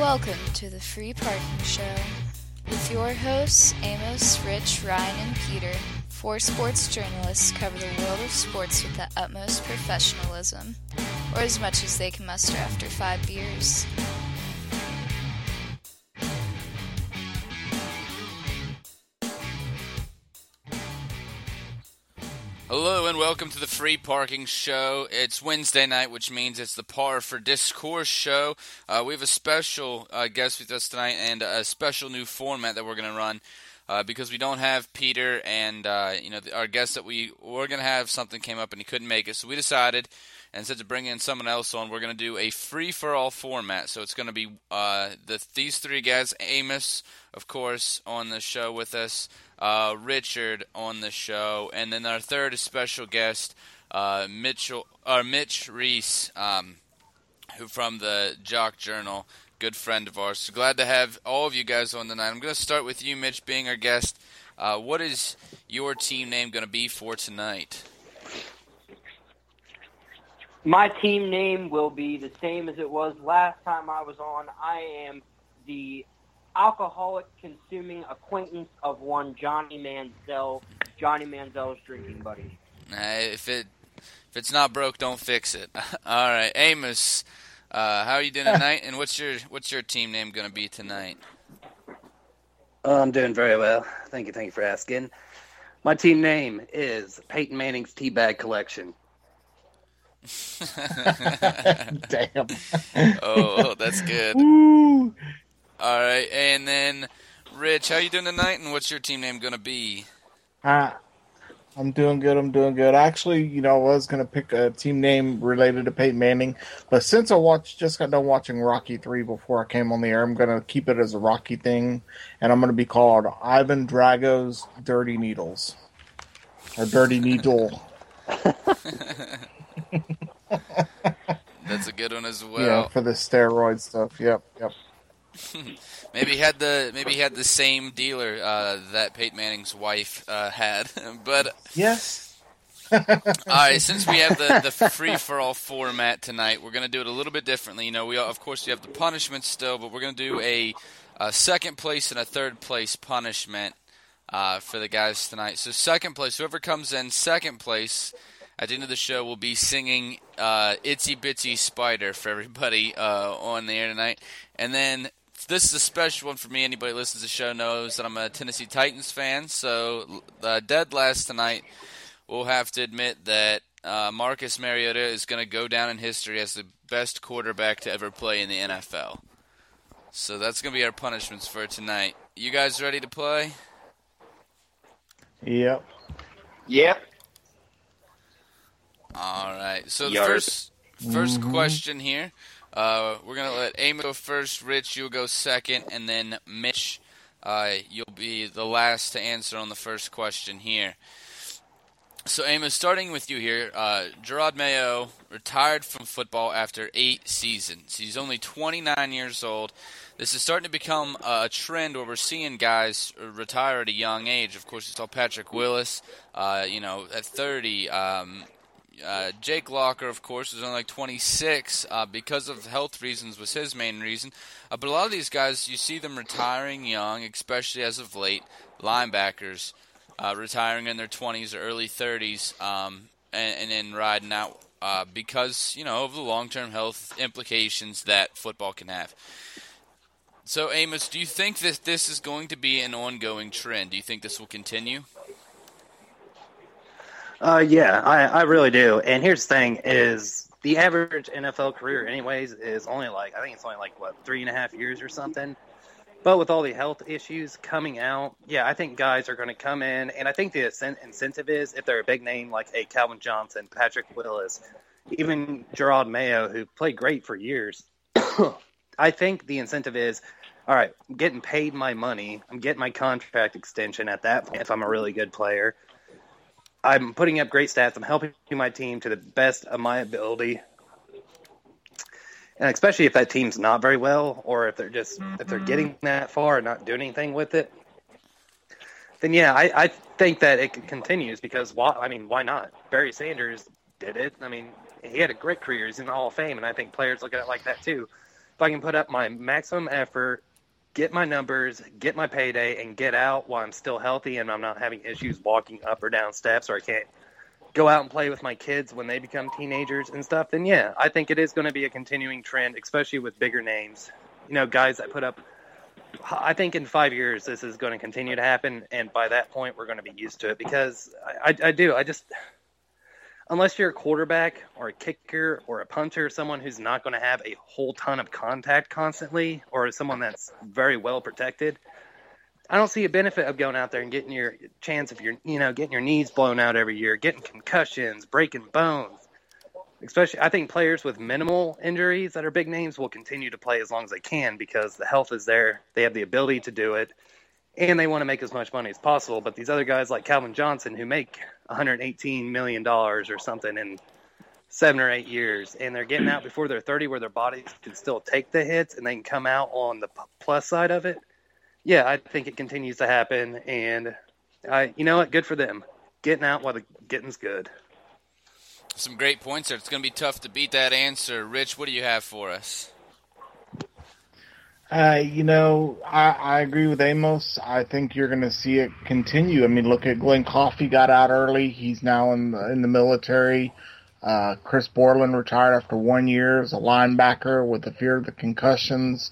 Welcome to the Free Parking Show with your hosts Amos, Rich, Ryan, and Peter. Four sports journalists cover the world of sports with the utmost professionalism, or as much as they can muster after five beers. Hello and welcome to the Free Parking Show. It's Wednesday night, which means it's the Par for Discourse show. Uh, we have a special uh, guest with us tonight and a special new format that we're going to run uh, because we don't have Peter and uh, you know our guest that we were going to have something came up and he couldn't make it, so we decided instead to bring in someone else on, we're going to do a free for all format. So it's going to be uh, the these three guys, Amos, of course, on the show with us uh, Richard on the show, and then our third special guest, uh, Mitchell or Mitch Reese, um, who from the Jock Journal, good friend of ours. So glad to have all of you guys on tonight. I'm going to start with you, Mitch, being our guest. Uh, what is your team name going to be for tonight? My team name will be the same as it was last time I was on. I am the alcoholic consuming acquaintance of one Johnny Manziel, Johnny Manziel's drinking buddy. Uh, if it if it's not broke, don't fix it. All right, Amos, uh, how are you doing tonight? and what's your what's your team name going to be tonight? Oh, I'm doing very well. Thank you, thank you for asking. My team name is Peyton Manning's Teabag Collection. Damn. oh, that's good. All right, and then Rich, how you doing tonight? And what's your team name going to be? Uh, I'm doing good. I'm doing good. Actually, you know, I was going to pick a team name related to Peyton Manning, but since I watched, just got done watching Rocky Three before I came on the air, I'm going to keep it as a Rocky thing, and I'm going to be called Ivan Drago's Dirty Needles or Dirty Needle. That's a good one as well. Yeah, for the steroid stuff. Yep, yep. maybe he had the maybe he had the same dealer uh, that Peyton Manning's wife uh, had, but yes. all right, since we have the, the free for all format tonight, we're going to do it a little bit differently. You know, we of course we have the punishment still, but we're going to do a, a, second place and a third place punishment uh, for the guys tonight. So second place, whoever comes in second place at the end of the show, will be singing uh, "Itsy Bitsy Spider" for everybody uh, on the air tonight, and then this is a special one for me. Anybody listens to the show knows that I'm a Tennessee Titans fan. So, uh, dead last tonight, we'll have to admit that uh, Marcus Mariota is going to go down in history as the best quarterback to ever play in the NFL. So that's going to be our punishments for tonight. You guys ready to play? Yep. Yep. All right. So the Yard. first first Mhm. question here. Uh, we're gonna let Amy go first. Rich, you'll go second, and then Mitch, uh, you'll be the last to answer on the first question here. So, Amos, starting with you here, uh, Jerod Mayo retired from football after eight seasons. He's only 29 years old. This is starting to become a trend where we're seeing guys retire at a young age. Of course, you saw Patrick Willis, uh, you know, at 30. Um, uh, Jake Locker, of course, was only like 26 uh, because of health reasons was his main reason. Uh, but a lot of these guys, you see them retiring young, especially as of late. Linebackers uh, retiring in their 20s or early 30s, um, and, then riding out uh, because you know of the long-term health implications that football can have. So, Amos, do you think that this is going to be an ongoing trend? Do you think this will continue? Uh, yeah, I, I really do. And here's the thing: is the average NFL career, anyways, is only like I think it's only like what three and a half years or something. But with all the health issues coming out, yeah, I think guys are going to come in, and I think the incentive is if they're a big name like a Calvin Johnson, Patrick Willis, even Jerod Mayo, who played great for years. I think the incentive is, all right, I'm getting paid my money. I'm getting my contract extension at that point if I'm a really good player. I'm putting up great stats. I'm helping my team to the best of my ability. And especially if that team's not very well, or if they're just if they're mm-hmm. getting that far and not doing anything with it, then yeah, I, I think that it continues because why? I mean, why not? Barry Sanders did it. I mean, he had a great career. He's in the Hall of Fame, and I think players look at it like that too. If I can put up my maximum effort, get my numbers, get my payday, and get out while I'm still healthy and I'm not having issues walking up or down steps or I can't go out and play with my kids when they become teenagers and stuff, then yeah, I think it is going to be a continuing trend, especially with bigger names. You know, guys that put up. I think in five years this is going to continue to happen, and by that point we're going to be used to it because I, I, I do. I just unless you're a quarterback or a kicker or a punter, someone who's not going to have a whole ton of contact constantly, or someone that's very well protected, I don't see a benefit of going out there and getting your chance of your, you know, getting your knees blown out every year, getting concussions, breaking bones. Especially, I think players with minimal injuries that are big names will continue to play as long as they can because the health is there. They have the ability to do it, and they want to make as much money as possible. But these other guys like Calvin Johnson, who make 118 million dollars or something in seven or eight years, and they're getting out before they're 30, where their bodies can still take the hits and they can come out on the plus side of it yeah, I think it continues to happen, and I, you know what, good for them, getting out while the getting's good. Some great points there. It's going to be tough to beat that answer. Rich, what do you have for us? Uh, you know, I, I agree with Amos. I think you're going to see it continue. I mean, look at Glen Coffee got out early. He's now in the, in the military. Uh, Chris Borland retired after one year as a linebacker with the fear of the concussions.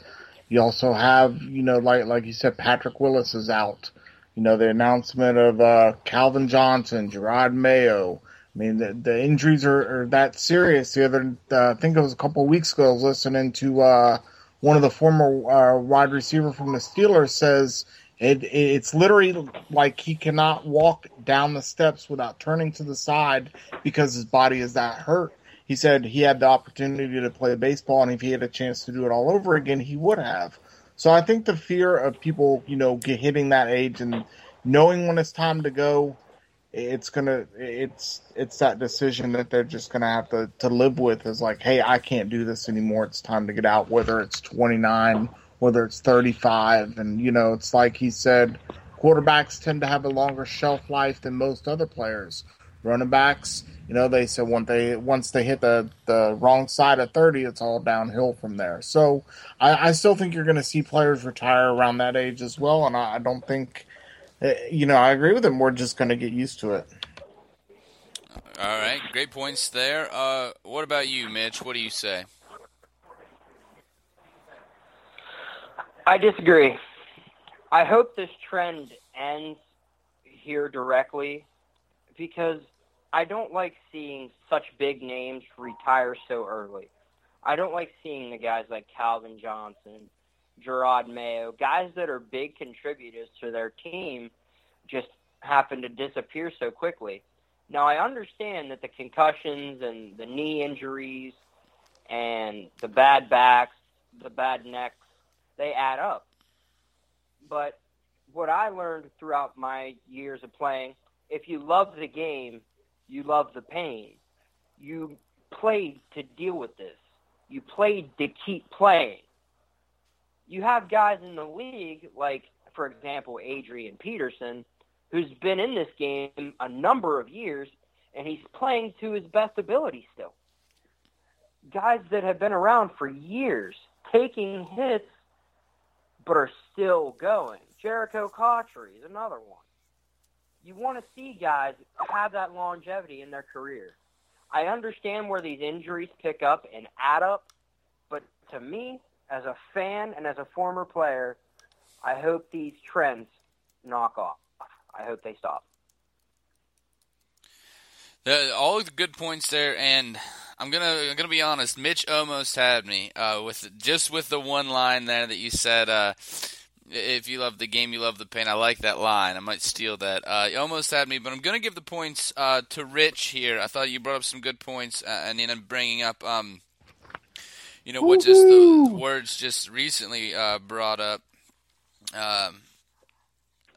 You also have, you know, like like you said, Patrick Willis is out. You know, the announcement of uh, Calvin Johnson, Jerod Mayo. I mean, the, the injuries are, are that serious. The other, uh, I think it was a couple of weeks ago, I was listening to uh, one of the former uh, wide receiver from the Steelers says it, it's literally like he cannot walk down the steps without turning to the side because his body is that hurt he said he had the opportunity to play baseball, and if he had a chance to do it all over again, he would have. So I think the fear of people, you know, hitting that age and knowing when it's time to go, it's gonna, it's, it's that decision that they're just gonna have to to live with. Is like, hey, I can't do this anymore. It's time to get out. Whether it's 29, whether it's 35, and you know, it's like he said, quarterbacks tend to have a longer shelf life than most other players. Running backs, you know, they said once they once they hit the the wrong side of thirty, it's all downhill from there. So I, I still think you're to see players retire around that age as well, and I, I don't think, you know, I agree with him. We're just going to get used to it. All right, great points there. Uh, what about you, Mitch? What do you say? I disagree. I hope this trend ends here directly because I don't like seeing such big names retire so early. I don't like seeing the guys like Calvin Johnson, Jerod Mayo, guys that are big contributors to their team just happen to disappear so quickly. Now I understand that the concussions and the knee injuries and the bad backs, the bad necks, they add up. But what I learned throughout my years of playing, if you love the game, you love the pain. You played to deal with this. You played to keep playing. You have guys in the league like, for example, Adrian Peterson, who's been in this game a number of years, and he's playing to his best ability still. Guys that have been around for years, taking hits, but are still going. Jerricho Cotchery is another one you want to see guys have that longevity in their career. I understand where these injuries pick up and add up, but to me, as a fan and as a former player, I hope these trends knock off. I hope they stop. The, all the good points there, and I'm gonna I'm gonna be honest. Mitch almost had me uh, with just with the one line there that you said. Uh, if you love the game, you love the pain. I like that line. I might steal that. Uh, you almost had me, but I'm going to give the points uh, to Rich here. I thought you brought up some good points, uh, and then I'm bringing up, um, you know, what just the words just recently uh, brought up. Um,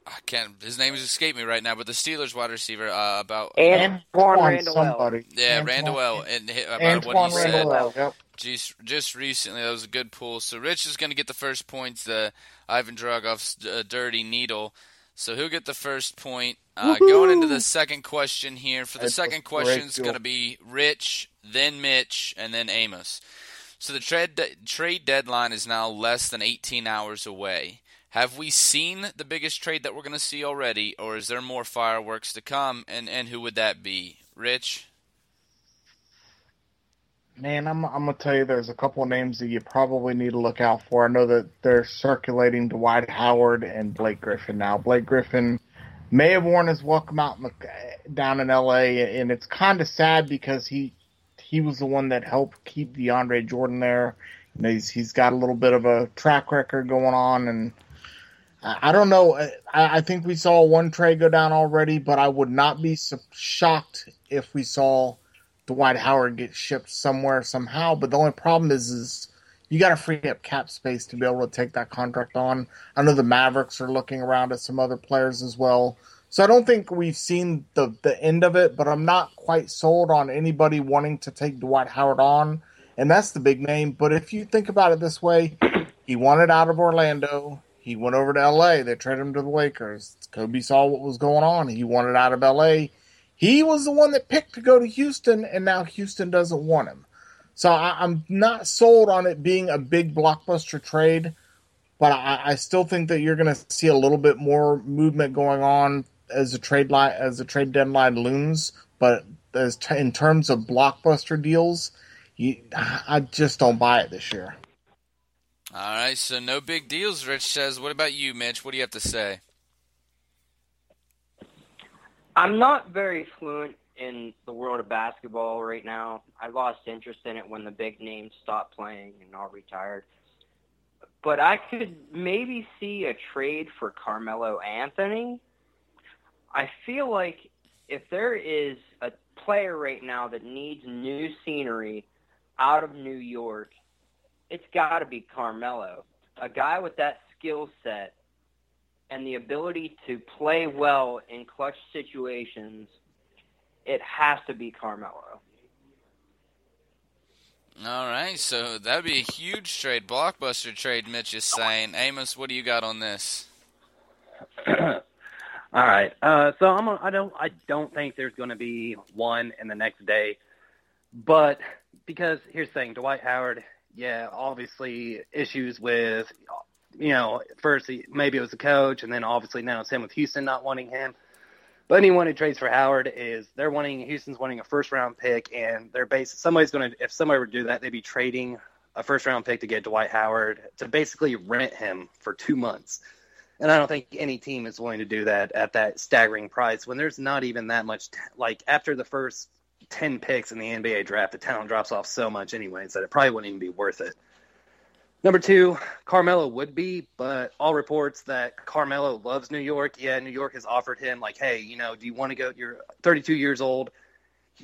I can't. His name has escaped me right now, but the Steelers wide receiver uh, about Antoine Randall. Yeah, Antoine. Randall and about Antoine what he said Yep. just just recently. That was a good pull. So Rich is going to get the first points. The Ivan Dragov's uh, dirty needle. So he'll get the first point. Uh, going into the second question here. For the That's second question, it's going to be Rich, then Mitch, and then Amos. So the trade trade deadline is now less than 18 hours away. Have we seen the biggest trade that we're going to see already, or is there more fireworks to come? And and who would that be, Rich? Man, I'm I'm gonna tell you, there's a couple names that you probably need to look out for. I know that they're circulating Dwight Howard and Blake Griffin now. Blake Griffin may have worn his welcome out in the, down in L.A. and it's kind of sad because he he was the one that helped keep DeAndre Jordan there. You know, he's he's got a little bit of a track record going on, and I, I don't know. I, I think we saw one trade go down already, but I would not be shocked if we saw Dwight Howard get shipped somewhere somehow. But the only problem is, is you got to free up cap space to be able to take that contract on. I know the Mavericks are looking around at some other players as well. So I don't think we've seen the the end of it, but I'm not quite sold on anybody wanting to take Dwight Howard on, and that's the big name. But if you think about it this way, he wanted out of Orlando. He went over to LA. They traded him to the Lakers. Kobe saw what was going on. He wanted out of LA. He was the one that picked to go to Houston, and now Houston doesn't want him. So I, am not sold on it being a big blockbuster trade, but I, I still think that you're going to see a little bit more movement going on as a trade line as a trade deadline looms. But as t- in terms of blockbuster deals, you, I just don't buy it this year. All right, so no big deals. Rich says. What about you, Mitch? What do you have to say? I'm not very fluent in the world of basketball right now. I lost interest in it when the big names stopped playing and all retired. But I could maybe see a trade for Carmelo Anthony. I feel like if there is a player right now that needs new scenery out of New York, it's got to be Carmelo. A guy with that skill set and the ability to play well in clutch situations, it has to be Carmelo. All right, so that'd be a huge trade, blockbuster trade. Mitch is saying. Amos, what do you got on this? All right, uh, so I'm a, I don't I don't think there's going to be one in the next day, but because here's the thing, Dwight Howard, yeah, obviously issues with you know, first he, maybe it was the coach, and then obviously now it's him with Houston not wanting him. But anyone who trades for Howard is they're wanting Houston's wanting a first round pick, and they're based somebody's going to if somebody would do that, they'd be trading a first round pick to get Dwight Howard to basically rent him for two months. And I don't think any team is willing to do that at that staggering price when there's not even that much. T- like after the first ten picks in the NBA draft, the talent drops off so much anyways that it probably wouldn't even be worth it. Number two, Carmelo would be, but all reports that Carmelo loves New York. Yeah, New York has offered him like, hey, you know, do you want to go? You're 32 years old,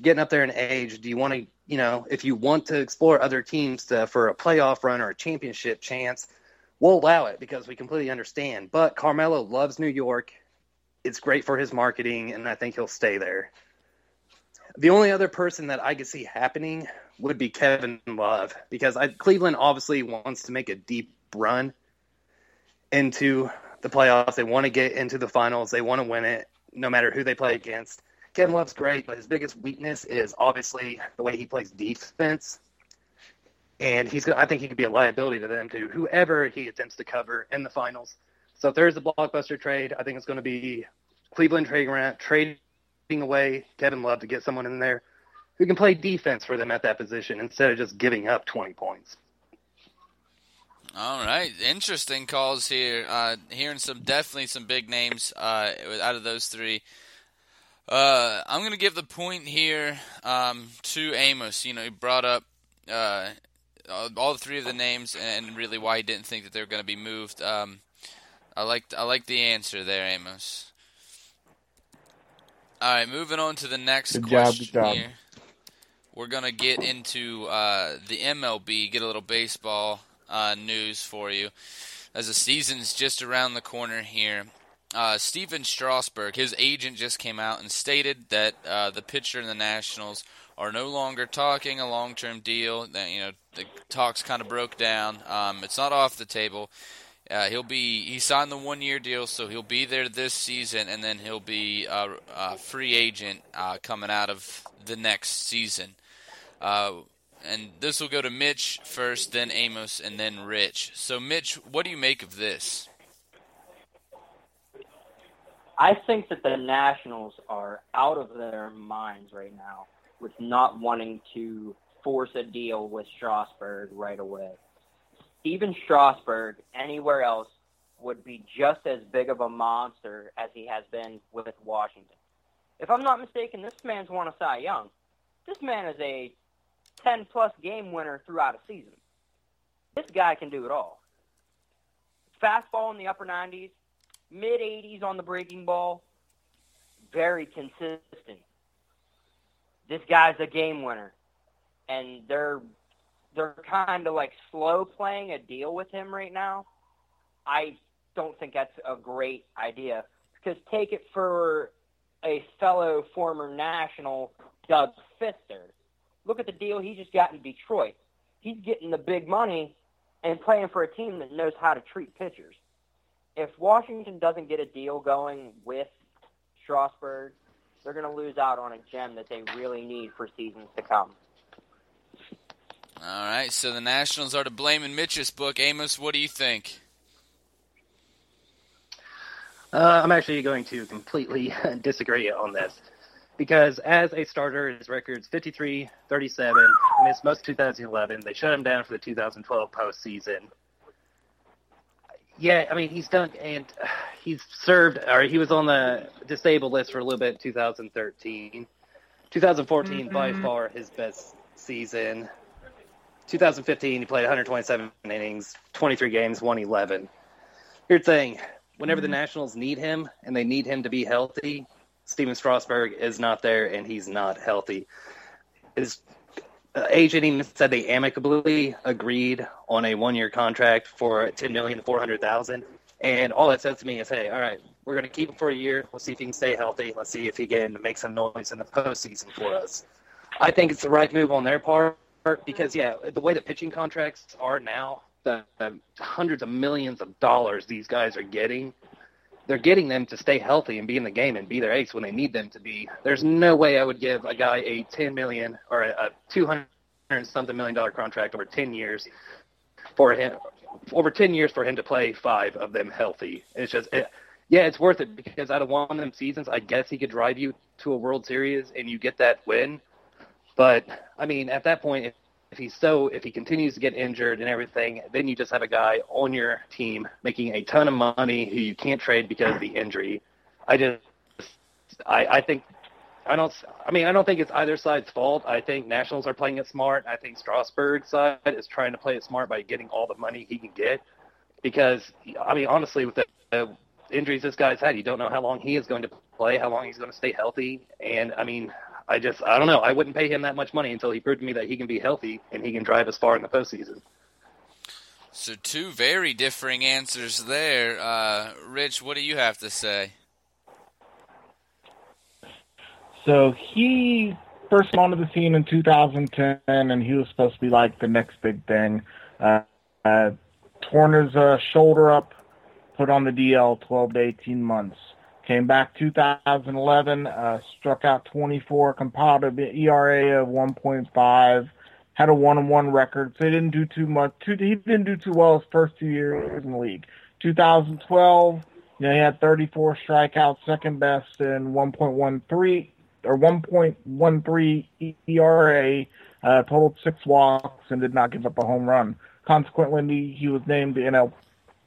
getting up there in age. Do you want to, you know, if you want to explore other teams to, for a playoff run or a championship chance, we'll allow it because we completely understand. But Carmelo loves New York. It's great for his marketing, and I think he'll stay there. The only other person that I could see happening would be Kevin Love because I, Cleveland obviously wants to make a deep run into the playoffs. They want to get into the finals. They want to win it no matter who they play against. Kevin Love's great, but his biggest weakness is obviously the way he plays defense. And he's I think he could be a liability to them to whoever he attempts to cover in the finals. So if there's a blockbuster trade, I think it's going to be Cleveland trading around, trading away Kevin Love to get someone in there who can play defense for them at that position instead of just giving up 20 points. All right, interesting calls here. Uh, hearing some definitely some big names uh, out of those three. Uh, I'm going to give the point here um, to Amos. You know, he brought up uh, all three of the names and really why he didn't think that they were going to be moved. Um, I like I like the answer there, Amos. All right, moving on to the next good question job, good here. We're gonna get into uh, the MLB, get a little baseball uh, news for you, as the season's just around the corner here. Uh, Stephen Strasburg, his agent just came out and stated that uh, the pitcher and the Nationals are no longer talking a long-term deal. That you know the talks kind of broke down. Um, it's not off the table. Uh, he'll be he signed the one year deal, so he'll be there this season, and then he'll be a, a free agent uh, coming out of the next season. Uh, and this will go to Mitch first, then Amos, and then Rich. So, Mitch, what do you make of this? I think that the Nationals are out of their minds right now with not wanting to force a deal with Strasburg right away. Stephen Strasburg, anywhere else, would be just as big of a monster as he has been with Washington. If I'm not mistaken, this man's won a Cy Young. This man is a 10 plus game winner throughout a season. This guy can do it all. Fastball in the upper 90s, mid 80s on the breaking ball, very consistent. This guy's a game winner, and they're they're kind of like slow playing a deal with him right now. I don't think that's a great idea because take it for a fellow former national, Doug Fister. Look at the deal he just got in Detroit. He's getting the big money and playing for a team that knows how to treat pitchers. If Washington doesn't get a deal going with Strasburg, they're going to lose out on a gem that they really need for seasons to come. All right, so the Nationals are to blame in Mitch's book. Amos, what do you think? Uh, I'm actually going to completely disagree on this because as a starter, his record's 53, 37, missed most 2011. They shut him down for the 2012 postseason. Yeah, I mean he's done, and he's served, or he was on the disabled list for a little bit in 2013. 2014 mm-hmm. by far his best season. 2015 he played 127 innings, 23 games, 111. Here's the thing: whenever the mm-hmm. Nationals need him and they need him to be healthy, Stephen Strasburg is not there and he's not healthy. His Uh, agent even said they amicably agreed on a one-year contract for ten million four hundred thousand, and all that says to me is, hey, all right, we're going to keep him for a year. Let's see if he can stay healthy. Let's see if he can make some noise in the postseason for us. I think it's the right move on their part because, yeah, the way the pitching contracts are now, the, the hundreds of millions of dollars these guys are getting they're getting them to stay healthy and be in the game and be their ace when they need them to be. There's no way I would give a guy a 10 million or a, a 200 something million dollar contract over 10 years for him over 10 years for him to play five of them healthy. It's just it, yeah, it's worth it because out of one of them seasons, I guess he could drive you to a World Series and you get that win. But I mean, at that point, if if he's so if he continues to get injured and everything, then you just have a guy on your team making a ton of money who you can't trade because of the injury. I just I, I think I don't I mean I don't think it's either side's fault. I think Nationals are playing it smart. I think Strasburg's side is trying to play it smart by getting all the money he can get because I mean honestly with the, the injuries this guy's had, you don't know how long he is going to play, how long he's going to stay healthy, and I mean I just I don't know. I wouldn't pay him that much money until he proved to me that he can be healthy and he can drive us far in the postseason. So two very differing answers there. Uh, Rich, what do you have to say? So he first came onto the scene in 2010, and he was supposed to be like the next big thing. Uh, uh, torn his uh, shoulder up, put on the DL 12 to 18 months. Came back 2011, uh, struck out 24, compiled an ERA of 1.5, had a one-on-one record. So he didn't do too much. Too, he didn't do too well his first two years in the league. 2012, you know, he had 34 strikeouts, second best in 1.13 or 1.13 ERA, uh, totaled six walks, and did not give up a home run. Consequently, he was named the NL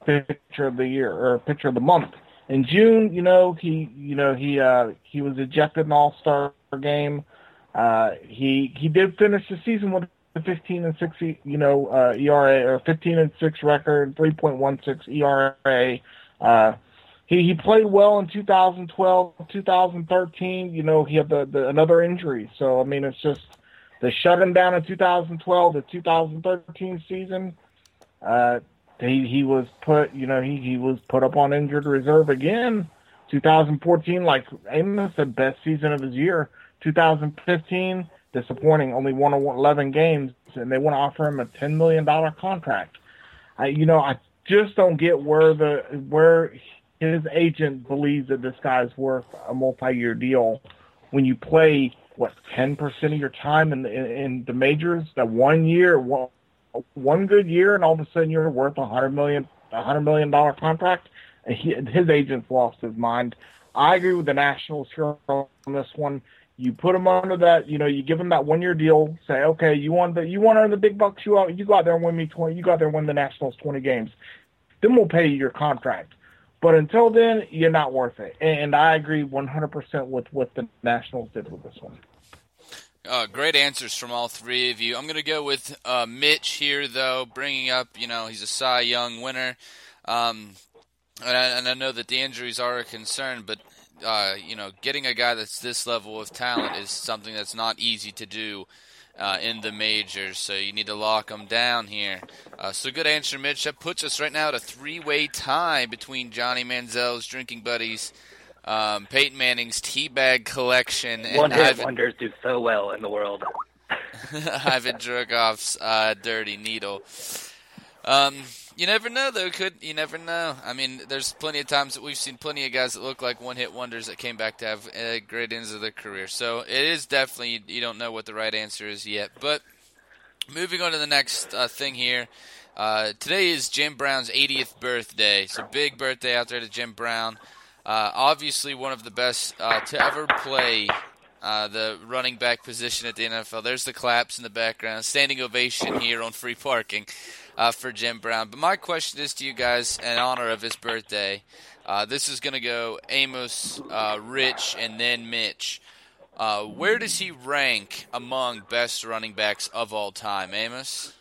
Pitcher of the Year or Pitcher of the Month in June, you know, he you know he uh, he was ejected in All Star game. Uh, he he did finish the season with a 15 and 6 you know uh, ERA or 15 and 6 record, 3.16 ERA. Uh, he he played well in 2012, 2013. You know, he had the, the another injury, so I mean, it's just they shut him down in 2012, the 2013 season. Uh, he he was put you know he he was put up on injured reserve again 2014 like Amos said best season of his year 2015 disappointing only won 11 games and they want to offer him a 10 million dollar contract I you know I just don't get where the where his agent believes that this guy's worth a multi-year deal when you play what ten percent of your time in, in in the majors. That one year, one one good year, and all of a sudden you're worth a hundred million a hundred million dollar contract. He, his agents lost his mind. I agree with the Nationals here on this one. You put him under that, you know, you give him that one year deal. Say, okay, you want the you want to earn the big bucks. You out, you go out there and win me twenty. You go out there and win the Nationals twenty games. Then we'll pay you your contract. But until then, you're not worth it. And I agree 100% with what the Nationals did with this one. Uh, great answers from all three of you. I'm going to go with uh, Mitch here, though, bringing up, you know, he's a Cy Young winner. Um, and, I, and I know that the injuries are a concern, but, uh, you know, getting a guy that's this level of talent is something that's not easy to do uh, in the majors, so you need to lock them down here. Uh, so good answer, Mitch. That puts us right now at a three-way tie between Johnny Manziel's drinking buddies, um, Peyton Manning's teabag collection, and One Ivan, wonders do so well in the world. Ivan Dragov's uh, dirty needle. Um, you never know, though. Could you never know? I mean, there's plenty of times that we've seen plenty of guys that look like one-hit wonders that came back to have uh, great ends of their career. So it is definitely you don't know what the right answer is yet. But moving on to the next uh, thing here. Uh, today is Jim Brown's 80th birthday, so big birthday out there to Jim Brown. Uh, obviously, one of the best uh, to ever play uh, the running back position at the NFL. There's the claps in the background. Standing ovation here on free parking uh, for Jim Brown. But my question is to you guys in honor of his birthday. Uh, this is going to go Amos, uh, Rich, and then Mitch. Uh, where does he rank among best running backs of all time, Amos?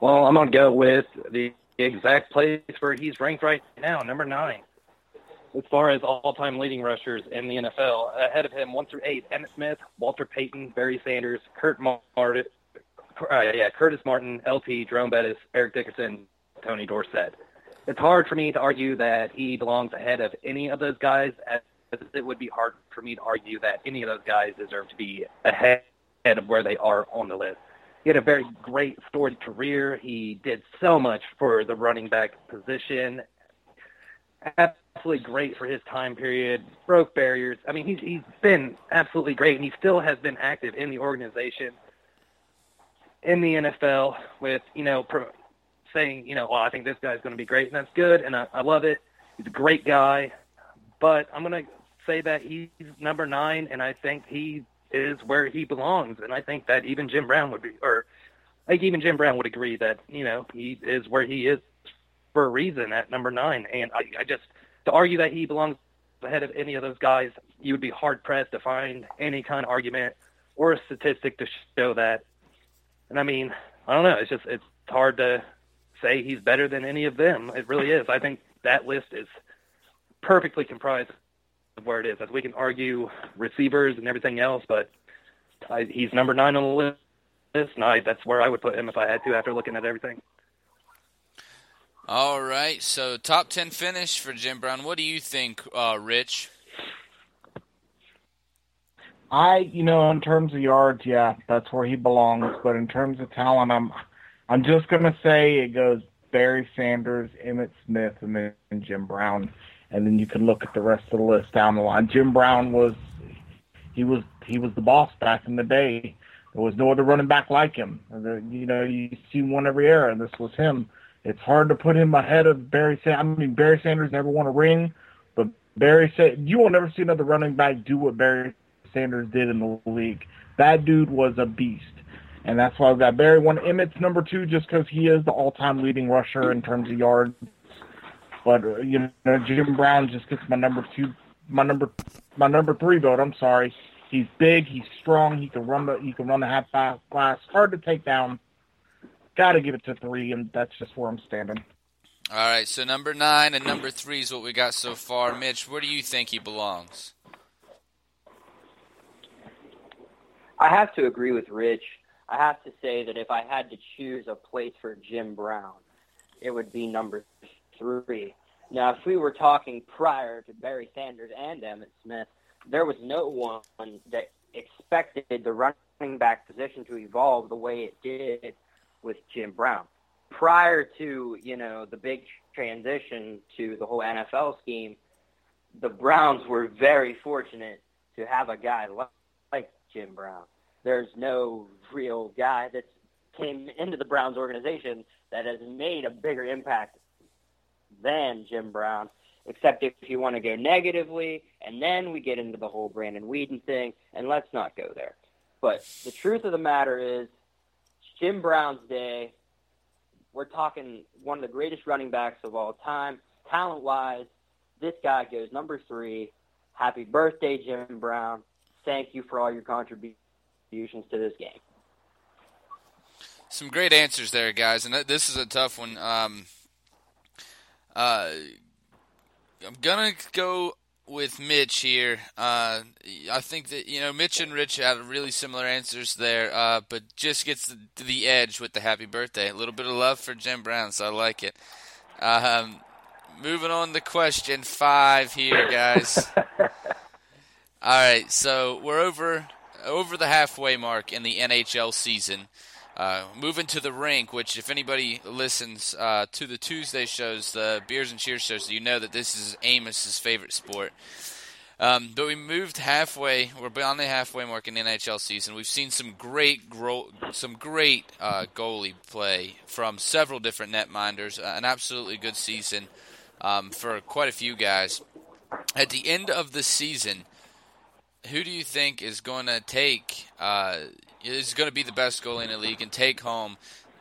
Well, I'm going to go with the exact place where he's ranked right now, number nine. As far as all-time leading rushers in the NFL, ahead of him, one through eight, Emmitt Smith, Walter Payton, Barry Sanders, Kurt Martin, uh, yeah, Curtis Martin, LT, Jerome Bettis, Eric Dickerson, Tony Dorsett. It's hard for me to argue that he belongs ahead of any of those guys, as it would be hard for me to argue that any of those guys deserve to be ahead of where they are on the list. He had a very great storied career. He did so much for the running back position. Absolutely great for his time period. Broke barriers. I mean, he's he's been absolutely great, and he still has been active in the organization in the NFL with, you know, pro, saying, you know, well, I think this guy's going to be great, and that's good, and I, I love it. He's a great guy, but I'm going to say that he's number nine, and I think he is where he belongs, and I think that even Jim Brown would be, or I think even Jim Brown would agree that, you know, he is where he is for a reason at number nine, and I, I just to argue that he belongs ahead of any of those guys, you would be hard pressed to find any kind of argument or a statistic to show that and I mean, I don't know. It's just it's hard to say he's better than any of them. It really is. I think that list is perfectly comprised of where it is. As we can argue receivers and everything else, but I, he's number nine on the list, and I, that's where I would put him if I had to after looking at everything. All right, so top ten finish for Jim Brown. What do you think, uh, Rich? I, you know, in terms of yards, yeah, that's where he belongs. But in terms of talent, I'm, I'm just gonna say it goes Barry Sanders, Emmitt Smith, and then Jim Brown, and then you can look at the rest of the list down the line. Jim Brown was, he was, he was the boss back in the day. There was no other running back like him. You know, you see one every era, and this was him. It's hard to put him ahead of Barry Sanders. I mean, Barry Sanders never won a ring, but Barry said you will never see another running back do what Barry Sanders did in the league. That dude was a beast. And that's why I've got Barry one. Emmitt's number two just because he is the all-time leading rusher in terms of yards. But uh, you know, Jim Brown just gets my number two, my number, my number three vote. I'm sorry. He's big. He's strong. He can run the he can run the half glass. Hard to take down. Got to give it to three, and that's just where I'm standing. All right, so number nine and number three is what we got so far. Mitch, where do you think he belongs? I have to agree with Rich. I have to say that if I had to choose a place for Jim Brown, it would be number three. Now, if we were talking prior to Barry Sanders and Emmitt Smith, there was no one that expected the running back position to evolve the way it did with Jim Brown. Prior to, you know, the big transition to the whole NFL scheme, the Browns were very fortunate to have a guy like Jim Brown. There's no real guy that came into the Browns organization that has made a bigger impact than Jim Brown, except if you want to go negatively, and then we get into the whole Brandon Weeden thing, and let's not go there. But the truth of the matter is, Jim Brown's day, we're talking one of the greatest running backs of all time, talent wise. This guy goes number three. Happy birthday, Jim Brown. Thank you for all your contributions to this game. Some great answers there, guys, and this is a tough one. Um, uh, I'm gonna go with Mitch here. Uh, I think that you know Mitch and Rich had really similar answers there, uh, but just gets the, the, edge with the happy birthday. A little bit of love for Jim Brown, so I like it. Um, moving on to question five here, guys. All right, so we're over over the halfway mark in the NHL season. Uh, moving to the rink, which if anybody listens uh, to the Tuesday shows, the Beers and Cheers shows, you know that this is Amos's favorite sport. Um, but we moved halfway. We're beyond the halfway mark in the NHL season. We've seen some great, gro- some great uh, goalie play from several different netminders. Uh, an absolutely good season um, for quite a few guys. At the end of the season, who do you think is going to take uh, is going to be the best goalie in the league and take home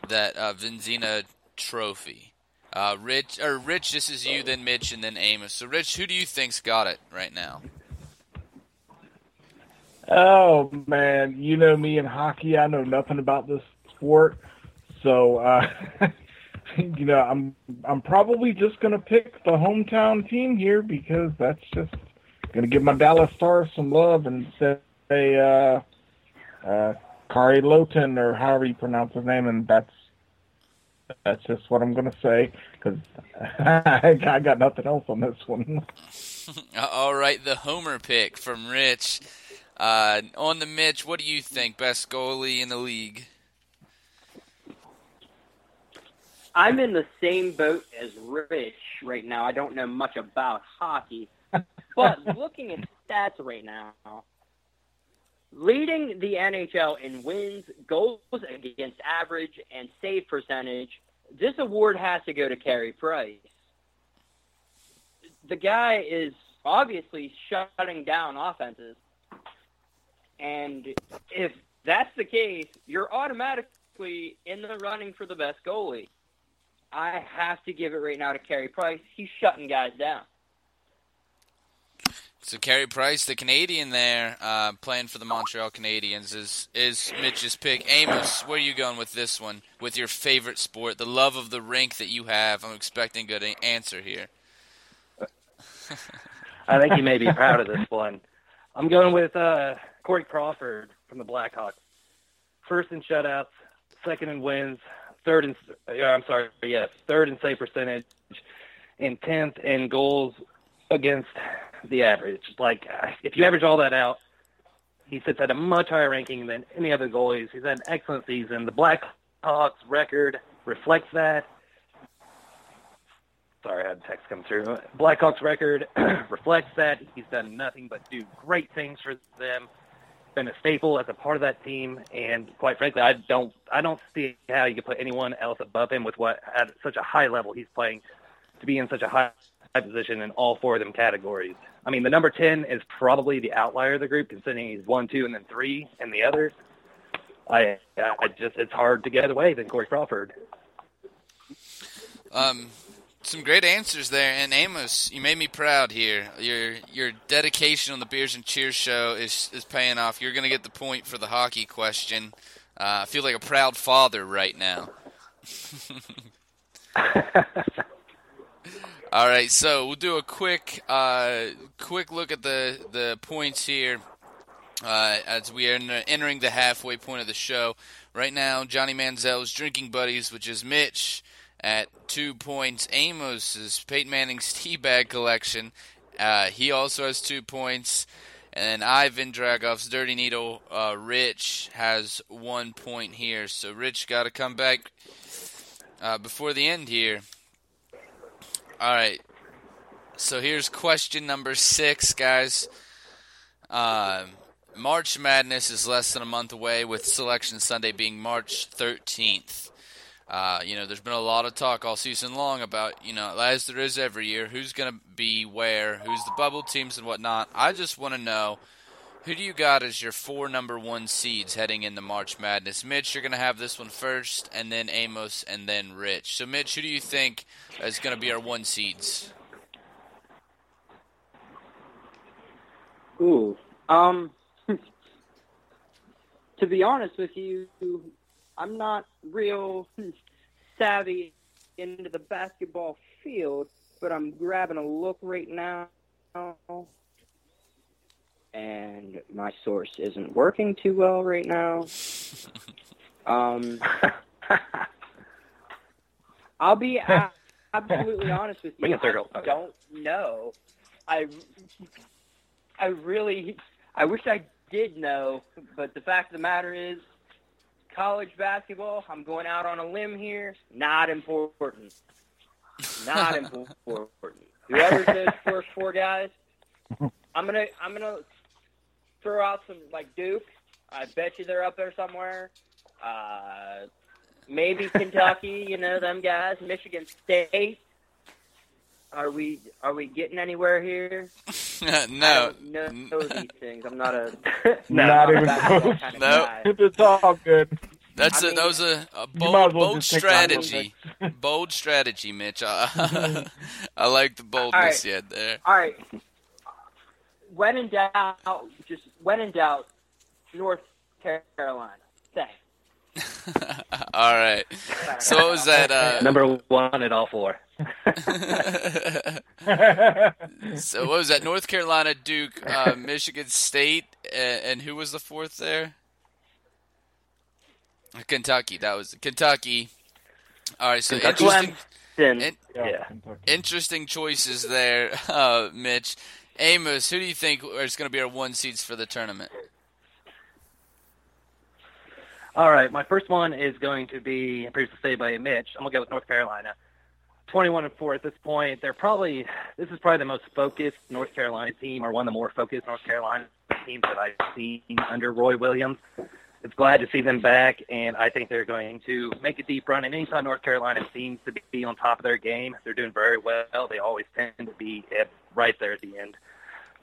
that uh, Vezina trophy? Uh, Rich or Rich, this is you, then Mitch, and then Amos. So, Rich, who do you think's got it right now? Oh man, you know me in hockey. I know nothing about this sport, so uh, you know I'm I'm probably just gonna pick the hometown team here because that's just gonna give my Dallas Stars some love and say uh, uh, Kari Lehtonen or however you pronounce his name, and that's that's just what I'm gonna say because I got nothing else on this one. All right, the homer pick from Rich. Uh, on the Mitch, what do you think? Best goalie in the league? I'm in the same boat as Rich right now. I don't know much about hockey, but looking at stats right now, leading the NHL in wins, goals against average, and save percentage, this award has to go to Carey Price. The guy is obviously shutting down offenses. And if that's the case, you're automatically in the running for the best goalie. I have to give it right now to Carey Price. He's shutting guys down. So Carey Price, the Canadian there, uh, playing for the Montreal Canadiens, is is Mitch's pick. Amos, where are you going with this one? With your favorite sport, the love of the rink that you have. I'm expecting a good answer here. I think you may be proud of this one. I'm going with uh, Corey Crawford from the Blackhawks. First in shutouts, second in wins, third in I'm sorry, yes, third in save percentage, and tenth in goals against the average. Like uh, if you average all that out, he sits at a much higher ranking than any other goalies. He's had an excellent season. The Blackhawks record reflects that. Sorry, I had text come through. Blackhawks record reflects that. He's done nothing but do great things for them. Been a staple as a part of that team, and quite frankly, I don't, I don't see how you could put anyone else above him with what at such a high level he's playing to be in such a high position in all four of them categories. I mean, the number 10 is probably the outlier of the group, considering he's one, two, and then three and the others. I, I just, it's hard to get away than Corey Crawford. Um, some great answers there, and Amos, you made me proud here. Your your dedication on the Beers and Cheers show is is paying off. You're going to get the point for the hockey question. Uh, I feel like a proud father right now. All right, so we'll do a quick uh, quick look at the the points here uh, as we are entering the halfway point of the show. Right now, Johnny Manziel's drinking buddies, which is Mitch at two points. Amos is Peyton Manning's teabag collection. Uh, he also has two points. And Ivan Dragov's Dirty Needle, uh, Rich has one point here. So Rich got to come back uh, before the end here. All right. So here's question number six, guys. Uh, March Madness is less than a month away, with Selection Sunday being March 13th. Uh, you know, there's been a lot of talk all season long about, you know, as there is every year, who's going to be where, who's the bubble teams and whatnot. I just want to know who do you got as your four number one seeds heading into March Madness? Mitch, you're going to have this one first, and then Amos, and then Rich. So, Mitch, who do you think is going to be our one seeds? Ooh, um, to be honest with you, I'm not real savvy into the basketball field, but I'm grabbing a look right now, and my source isn't working too well right now. Um, I'll be absolutely honest with you. I don't know. I, I really, I wish I did know, but the fact of the matter is, college basketball. I'm going out on a limb here. Not important. Not important. Whoever those first four guys, I'm gonna, I'm gonna throw out some like Duke. I bet you they're up there somewhere. Uh, maybe Kentucky. You know them guys. Michigan State. Are we are we getting anywhere here? no, no. don't these things. I'm not a No, Not even close. kind of No. guy. It's all good. That's I a mean- that was a, a bold well bold just take that one. strategy. bold strategy, Mitch. I, I like the boldness you had there. All right. When in doubt, just when in doubt, North Carolina. Thanks. all right. So what was that? Uh, Number one at all four. so what was that? North Carolina, Duke, uh, Michigan State, and, and who was the fourth there? Kentucky. That was Kentucky. All right. So Kentucky. interesting, in, Yeah. Interesting choices there, uh, Mitch. Amos, who do you think is going to be our one seeds for the tournament? All right, my first one is going to be previously stated by Mitch. I'm gonna go with North Carolina. 21 and four at this point. They're probably this is probably the most focused North Carolina team, or one of the more focused North Carolina teams that I've seen under Roy Williams. It's glad to see them back, and I think they're going to make a deep run. And anytime North Carolina seems to be on top of their game, they're doing very well. They always tend to be right there at the end.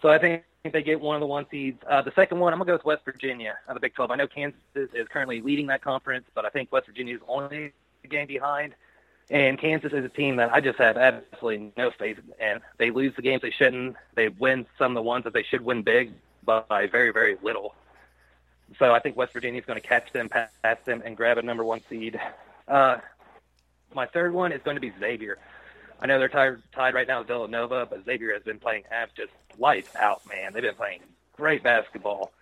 So I think they get one of the one seeds. Uh, the second one, I'm gonna go with West Virginia out of the Big 12. I know Kansas is currently leading that conference, but I think West Virginia is only a game behind. And Kansas is a team that I just have absolutely no faith in. They lose the games they shouldn't. They win some of the ones that they should win big, by very, very little. So I think West Virginia is going to catch them, pass them, and grab a number one seed. Uh, my third one is going to be Xavier. I know they're tied, tied right now with Villanova, but Xavier has been playing abs just lights out, man. They've been playing great basketball.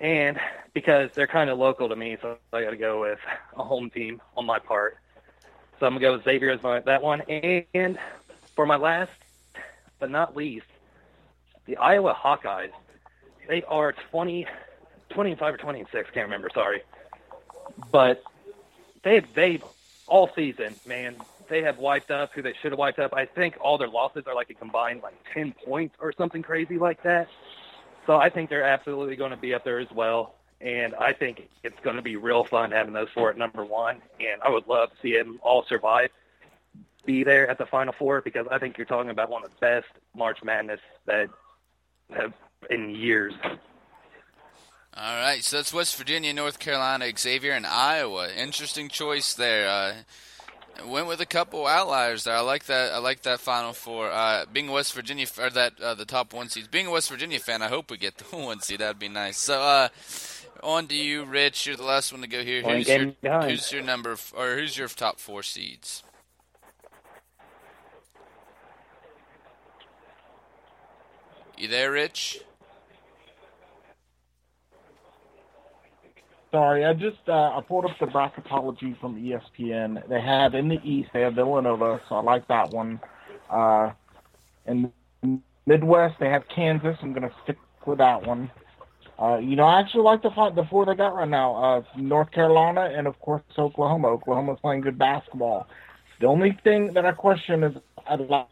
And because they're kind of local to me, so I got to go with a home team on my part. So I'm going to go with Xavier as my, that one. And for my last, but not least, the Iowa Hawkeyes. They are 20, 25 or 26, can't remember, sorry. But they've they've all season, man, they have wiped up who they should have wiped up. I think all their losses are like a combined like 10 points or something crazy like that. So I think they're absolutely going to be up there as well. And I think it's going to be real fun having those four at number one. And I would love to see them all survive, be there at the Final Four, because I think you're talking about one of the best March Madness that have in years. All right, so that's West Virginia, North Carolina, Xavier, and Iowa. Interesting choice there. Uh, went with a couple outliers there. I like that. I like that Final Four. Uh, being a West Virginia or that uh, the top one seeds. Being a West Virginia fan, I hope we get the one seed. That'd be nice. So, uh, on to you, Rich. You're the last one to go here. Who's your. Who's your number f- or who's your top four seeds? You there, Rich? Sorry, I just uh, I pulled up the bracketology from ESPN. They have in the East they have Villanova, so I like that one. Uh, in the Midwest they have Kansas. I'm gonna stick with that one. Uh, you know, I actually like the fi- the four they got right now. Uh, North Carolina and of course Oklahoma. Oklahoma's playing good basketball. The only thing that I question is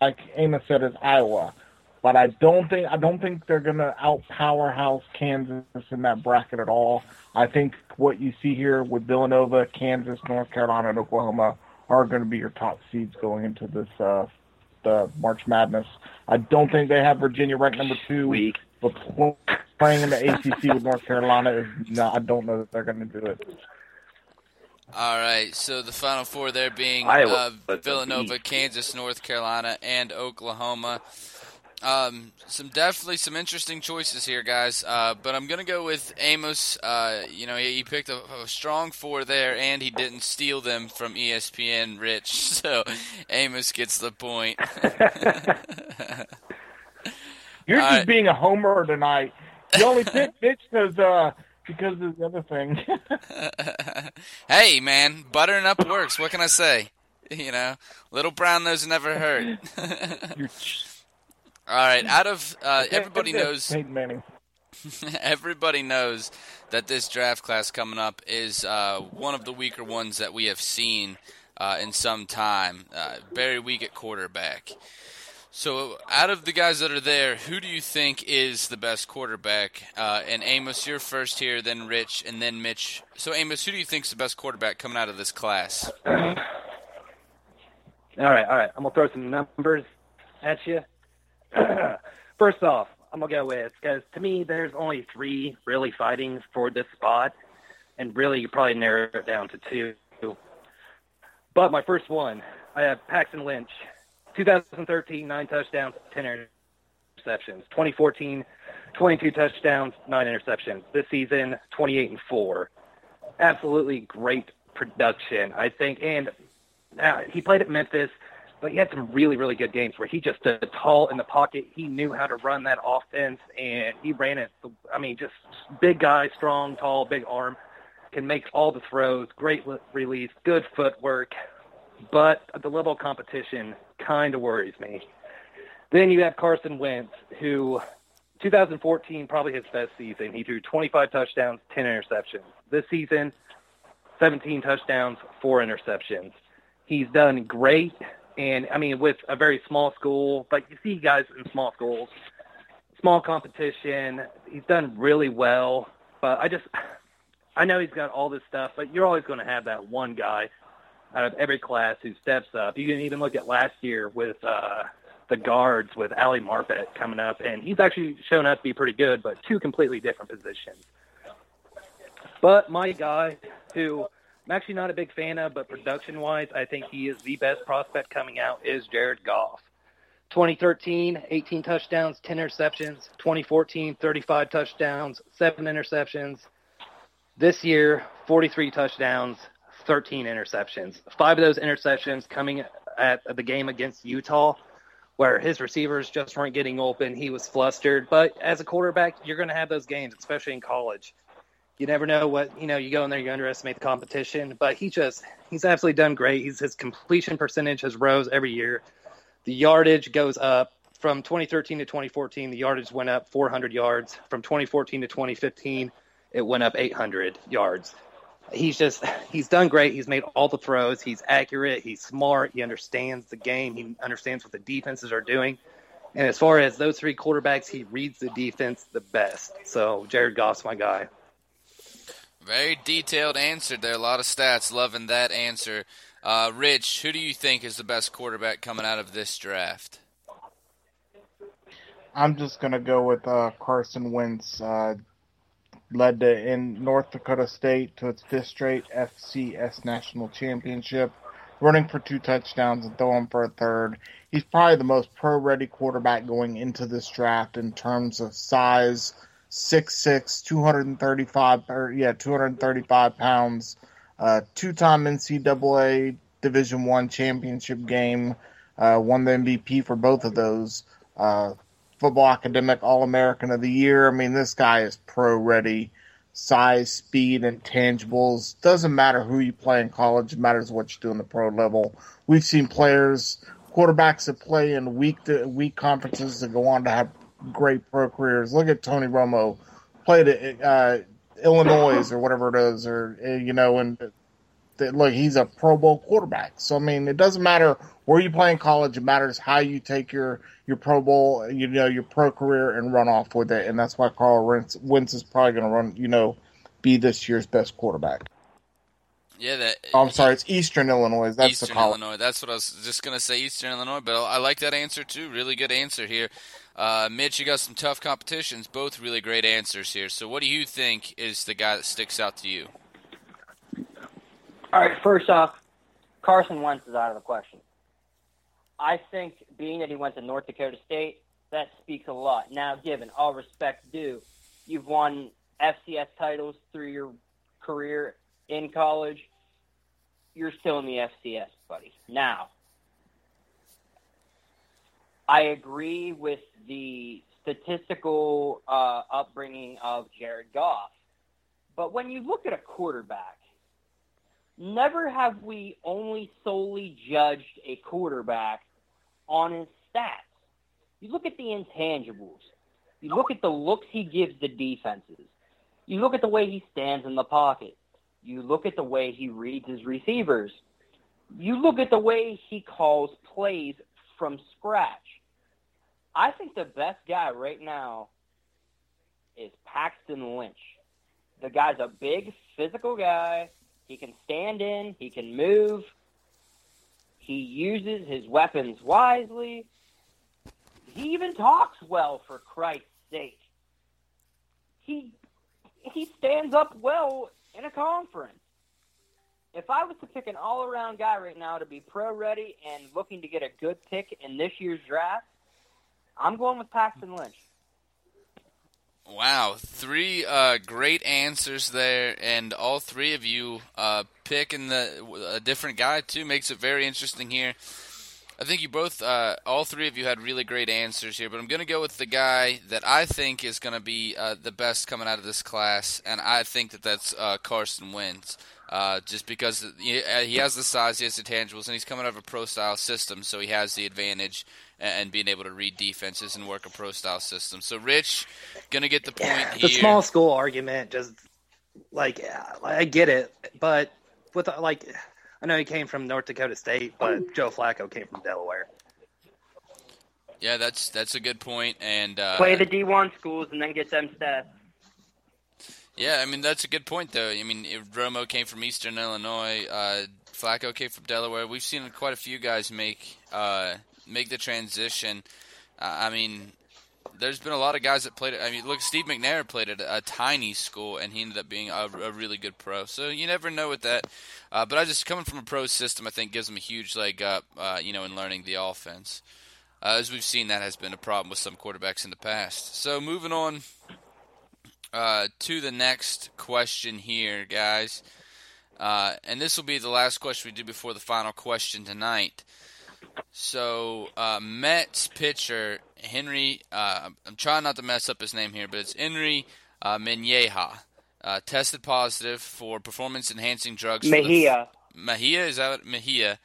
like Amos said, is Iowa. But I don't think I don't think they're gonna out powerhouse Kansas in that bracket at all. I think what you see here with Villanova, Kansas, North Carolina, and Oklahoma are going to be your top seeds going into this uh, the March Madness. I don't think they have Virginia ranked number two. Weak. But playing in the ACC with North Carolina is not. I don't know that they're going to do it. All right, so the final four there being uh, Villanova, Kansas, North Carolina, and Oklahoma. Um, some definitely some interesting choices here, guys. Uh, but I'm gonna go with Amos. Uh, you know, he, he picked a, a, strong four there, and he didn't steal them from ESPN. Rich, so Amos gets the point. You're All just right. being a homer tonight. You only picked Mitch because uh, because of the other thing. hey, man, buttering up works. What can I say? You know, little brown nose never hurt. You're All right, out of uh, everybody knows. Peyton Manning. Everybody knows that this draft class coming up is uh, one of the weaker ones that we have seen uh, in some time. Uh, very weak at quarterback. So, out of the guys that are there, who do you think is the best quarterback? Uh, and Amos, you're first here, then Rich, and then Mitch. So, Amos, who do you think is the best quarterback coming out of this class? All right, all right. I'm gonna throw some numbers at you. First off, I'm gonna go with because to me, there's only three really fighting for this spot, and really you probably narrow it down to two. But my first one, I have Paxton Lynch, 2013, nine touchdowns, 10 interceptions. 2014, 22 touchdowns, nine interceptions. This season, 28 and four. Absolutely great production, I think, and now, he played at Memphis, but he had some really, really good games where he just stood tall in the pocket. He knew how to run that offense, and he ran it. I mean, just big guy, strong, tall, big arm, can make all the throws, great release, good footwork. But the level of competition kind of worries me. Then you have Carson Wentz, who 2014 probably his best season. He threw 25 touchdowns, 10 interceptions. This season, 17 touchdowns, four interceptions he's done great. And I mean, with a very small school, but you see guys in small schools, small competition, he's done really well. But I just, I know he's got all this stuff, but you're always going to have that one guy out of every class who steps up. You can even look at last year with uh, the guards with Ali Marpet coming up, and he's actually shown up to be pretty good, but two completely different positions. But my guy, who I'm actually not a big fan of, but production-wise, I think he is the best prospect coming out, is Jared Goff. 2013, 18 touchdowns, 10 interceptions. 2014, 35 touchdowns, 7 interceptions. This year, 43 touchdowns, 13 interceptions. Five of those interceptions coming at the game against Utah, where his receivers just weren't getting open. He was flustered. But as a quarterback, you're going to have those games, especially in college you never know what you know. You go in there, you underestimate the competition, but he just he's absolutely done great. He's his completion percentage has rose every year. The yardage goes up from 2013 to 2014. The yardage went up 400 yards. From 2014 to 2015, it went up 800 yards. He's just he's done great. He's made all the throws. He's accurate. He's smart. He understands the game. He understands what the defenses are doing. And as far as those three quarterbacks, he reads the defense the best. So Jared Goff's my guy. Very detailed answer there. A lot of stats. Loving that answer. Uh, Rich, who do you think is the best quarterback coming out of this draft? I'm just gonna go with uh, Carson Wentz. Uh, led to in North Dakota State to its fifth straight FCS national championship, running for two touchdowns and throwing for a third. He's probably the most pro-ready quarterback going into this draft in terms of size. 6'6", 235, or yeah, 235 pounds. Uh, two-time NCAA Division One championship game. Uh, won the MVP for both of those. Uh, football academic All American of the Year. I mean, this guy is pro ready. Size, speed, and tangibles. Doesn't matter who you play in college, it matters what you do in the pro level. We've seen players, quarterbacks that play in weak to weak conferences that go on to have great pro careers. Look at Tony Romo, played at uh, Illinois or whatever it is, or uh, you know, and that look, he's a Pro Bowl quarterback. So I mean, it doesn't matter where you play in college. It matters how you take your your Pro Bowl, you know, your pro career and run off with it. And that's why Carl Wentz, Wentz is probably going to run, you know, be this year's best quarterback. Yeah, that. Oh, I'm sorry, it's Eastern Illinois. That's Eastern the. Illinois. That's what I was just gonna say. Eastern Illinois, but I like that answer too. Really good answer here. Uh, Mitch, you got some tough competitions. Both really great answers here. So, what do you think is the guy that sticks out to you? All right, first off, Carson Wentz is out of the question. I think being that he went to North Dakota State, that speaks a lot. Now, given all respect due, you've won FCS titles through your career in college. You're still in the FCS, buddy. Now, I agree with the statistical uh, upbringing of Jared Goff. But when you look at a quarterback, never have we only solely judged a quarterback on his stats. You look at the intangibles. You look at the looks he gives the defenses. You look at the way he stands in the pocket. You look at the way he reads his receivers. You look at the way he calls plays from scratch. I think the best guy right now is Paxton Lynch. The guy's a big physical guy. He can stand in, he can move. He uses his weapons wisely. He even talks well for Christ's sake. He he stands up well in a conference. If I was to pick an all around guy right now to be pro ready and looking to get a good pick in this year's draft, I'm going with Paxton Lynch. Wow, three uh, great answers there, and all three of you uh, picking the a different guy too makes it very interesting here. I think you both, uh, all three of you had really great answers here, but I'm going to go with the guy that I think is going to be uh, the best coming out of this class, and I think that that's uh, Carson Wentz. Uh, just because he, he has the size, he has the tangibles, and he's coming out of a pro style system, so he has the advantage and being able to read defenses and work a pro style system. So, Rich, gonna get the point Yeah, here. the small school argument just like yeah, I get it, but with like I know he came from North Dakota State, but Joe Flacco came from Delaware. Yeah, that's that's a good point. point, and uh, Play the D1 schools and then get them stats. Yeah, I mean that's a good point though. I mean, if Romo came from Eastern Illinois, uh, Flacco came from Delaware. We've seen quite a few guys make uh, make the transition. Uh, I mean, there's been a lot of guys that played it. I mean, look, Steve McNair played at a, tiny school, and he ended up being a, a really good pro. So you never know with that. Uh, but I just coming from a pro system, I think gives him a huge leg up. Uh, you know, in learning the offense. Uh, as we've seen, that has been a problem with some quarterbacks in the past. So moving on uh, to the next question here, guys. Uh, and this will be the last question we do before the final question tonight. So, uh, Mets pitcher Jenrry, uh, I'm trying not to mess up his name here, but it's Jenrry uh, Menyeha, uh, tested positive for performance enhancing drugs. for the f- Mejia. Mejia is that what- Mejia?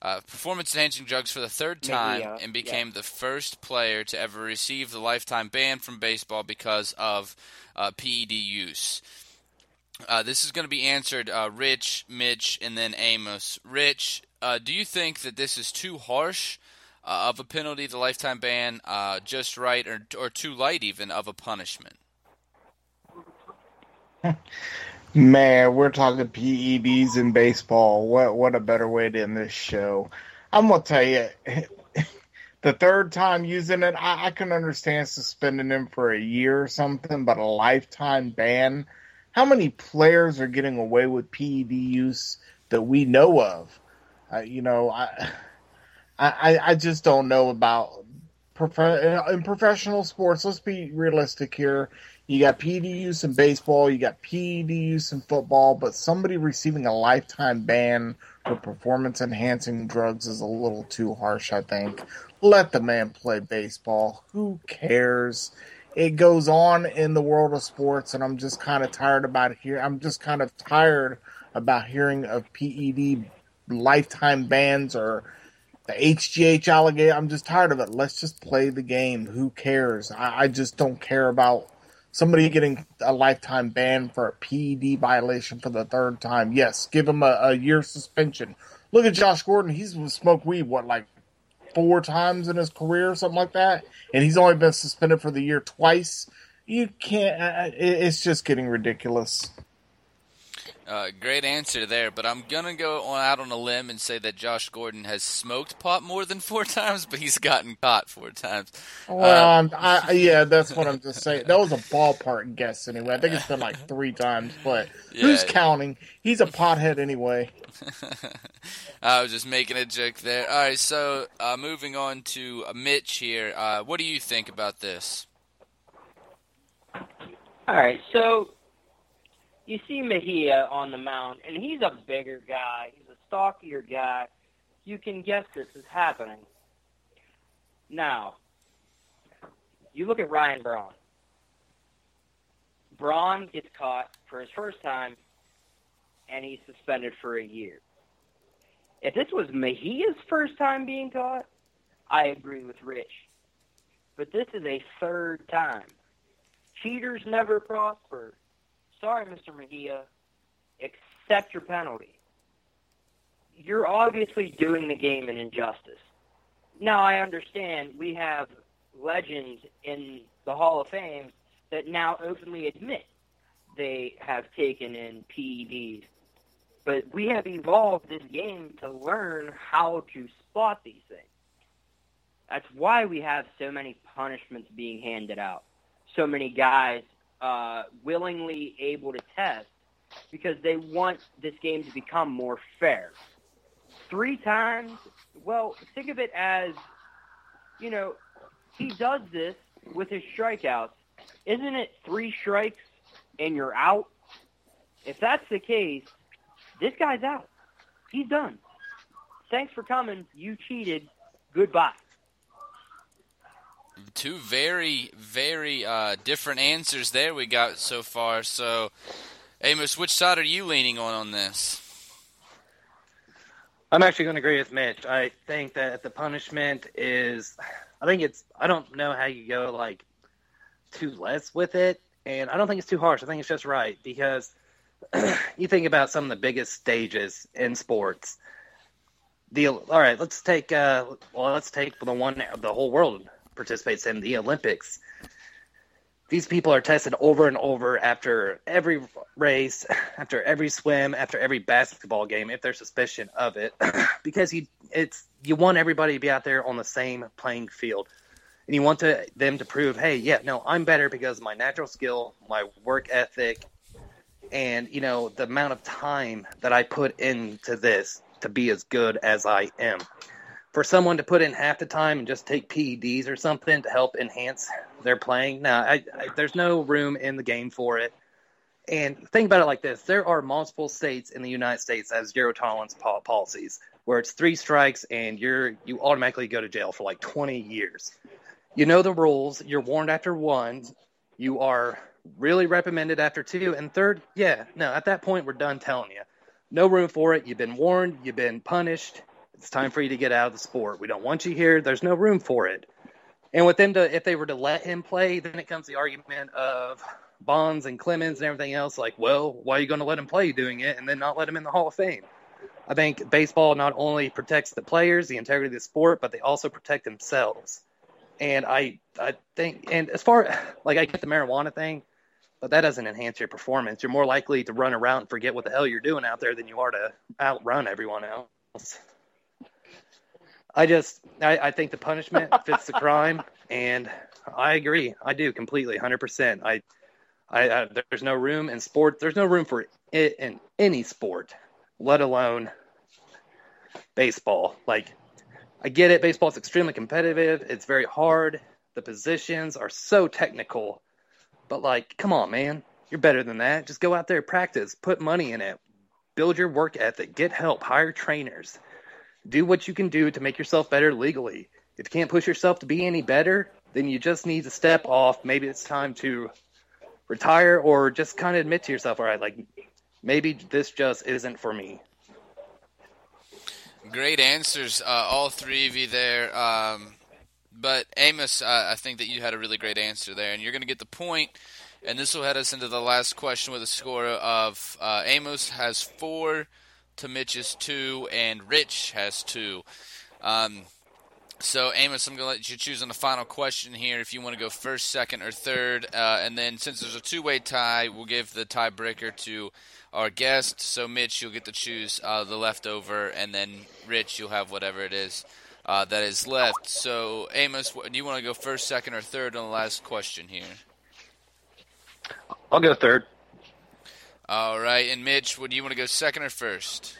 Uh, performance enhancing drugs for the third time Mejia, and became the first player to ever receive the lifetime ban from baseball because of uh, PED use. Uh, this is going to be answered uh, Rich, Mitch, and then Amos. Rich, uh, do you think that this is too harsh uh, of a penalty, the lifetime ban, uh, just right, or, or too light even of a punishment? Man, we're talking PEDs in baseball. What what a better way to end this show. I'm gonna tell you, the third time using it, I, I can understand suspending him for a year or something, but a lifetime ban. How many players are getting away with PED use that we know of? You know, I, I I just don't know about prof- in professional sports. Let's be realistic here. You got PED use in baseball, you got PED use in football, but somebody receiving a lifetime ban for performance enhancing drugs is a little too harsh, I think. Let the man play baseball. Who cares? It goes on in the world of sports, and I'm just kind of tired about here. I'm just kind of tired about hearing of PED lifetime bans or the HGH alligator. I'm just tired of it. Let's just play the game. Who cares? I, I just don't care about somebody getting a lifetime ban for a PED violation for the third time. Yes, give him a, a year suspension. Look at Josh Gordon. He's smoked weed what like four times in his career, or something like that, and he's only been suspended for the year twice. You can't. It's just getting ridiculous. Uh, great answer there, but I'm gonna go on, out on a limb and say that Josh Gordon has smoked pot more than four times, but he's gotten caught four times. Well, uh, I, yeah, that's what I'm just saying. That was a ballpark guess anyway. I think it's been like three times, but yeah. who's counting? He's a pothead anyway. I was just making a joke there. All right, so uh, moving on to Mitch here. Uh, what do you think about this? All right, so you see Mejia on the mound, and he's a bigger guy. He's a stockier guy. You can guess this is happening. Now, you look at Ryan Braun. Braun gets caught for his first time, and he's suspended for a year. If this was Mejia's first time being caught, I agree with Rich. But this is a third time. Cheaters never prosper sorry, Mr. Mejia, accept your penalty. You're obviously doing the game an injustice. Now, I understand we have legends in the Hall of Fame that now openly admit they have taken in PEDs. But we have evolved this game to learn how to spot these things. That's why we have so many punishments being handed out. So many guys uh, willingly able to test because they want this game to become more fair. Three times, well, think of it as, you know, he does this with his strikeouts. Isn't it three strikes and you're out? If that's the case, this guy's out. He's done. Thanks for coming. You cheated. Goodbye two very, very uh, different answers there we got so far. So, Amos, which side are you leaning on on this? I'm actually going to agree with Mitch. I think that the punishment is, I think it's, I don't know how you go like too less with it, and I don't think it's too harsh. I think it's just right because you think about some of the biggest stages in sports. The all right, let's take uh, well, let's take the one the whole world participates in the Olympics. These people are tested over and over after every race, after every swim, after every basketball game, if there's suspicion of it, because you it's you want everybody to be out there on the same playing field, and you want to, them to prove, hey, yeah, no, I'm better because my natural skill, my work ethic, and you know the amount of time that I put into this to be as good as I am for someone to put in half the time and just take PEDs or something to help enhance their playing, Now, I, I, there's no room in the game for it. And think about it like this: there are multiple states in the United States that have zero tolerance policies, where it's three strikes and you're you automatically go to jail for like 20 years. You know the rules. You're warned after one. You are really reprimanded after two, and third, yeah, no. At that point, we're done telling you. No room for it. You've been warned. You've been punished it's time for you to get out of the sport. We don't want you here. There's no room for it. And with them to, if they were to let him play, then it comes the argument of Bonds and Clemens and everything else. Like, well, why are you going to let him play doing it and then not let him in the Hall of Fame? I think baseball not only protects the players, the integrity of the sport, but they also protect themselves. And I, I think, and as far like I get the marijuana thing, but that doesn't enhance your performance. You're more likely to run around and forget what the hell you're doing out there than you are to outrun everyone else. I just I, I think the punishment fits the crime, and I agree. I do completely, hundred percent. I, I, I there's no room in sport. There's no room for it in any sport, let alone baseball. Like I get it. Baseball is extremely competitive. It's very hard. The positions are so technical, but like, come on, man, you're better than that. Just go out there, practice, put money in it, build your work ethic, get help, hire trainers do what you can do to make yourself better legally. If you can't push yourself to be any better, then you just need to step off. Maybe it's time to retire or just kind of admit to yourself, all right, like maybe this just isn't for me. Great answers, uh, all three of you there. Um, but Amos, uh, I think that you had a really great answer there, and you're going to get the point. And this will head us into the last question with a score of uh, Amos has four, to Mitch's two, and Rich has two. Um, so, Amos, I'm going to let you choose on the final question here if you want to go first, second, or third. Uh, and then, since there's a two way tie, we'll give the tiebreaker to our guest. So, Mitch, you'll get to choose uh, the leftover, and then, Rich, you'll have whatever it is uh, that is left. So, Amos, do you want to go first, second, or third on the last question here? I'll go third. All right. And, Mitch, would you want to go second or first?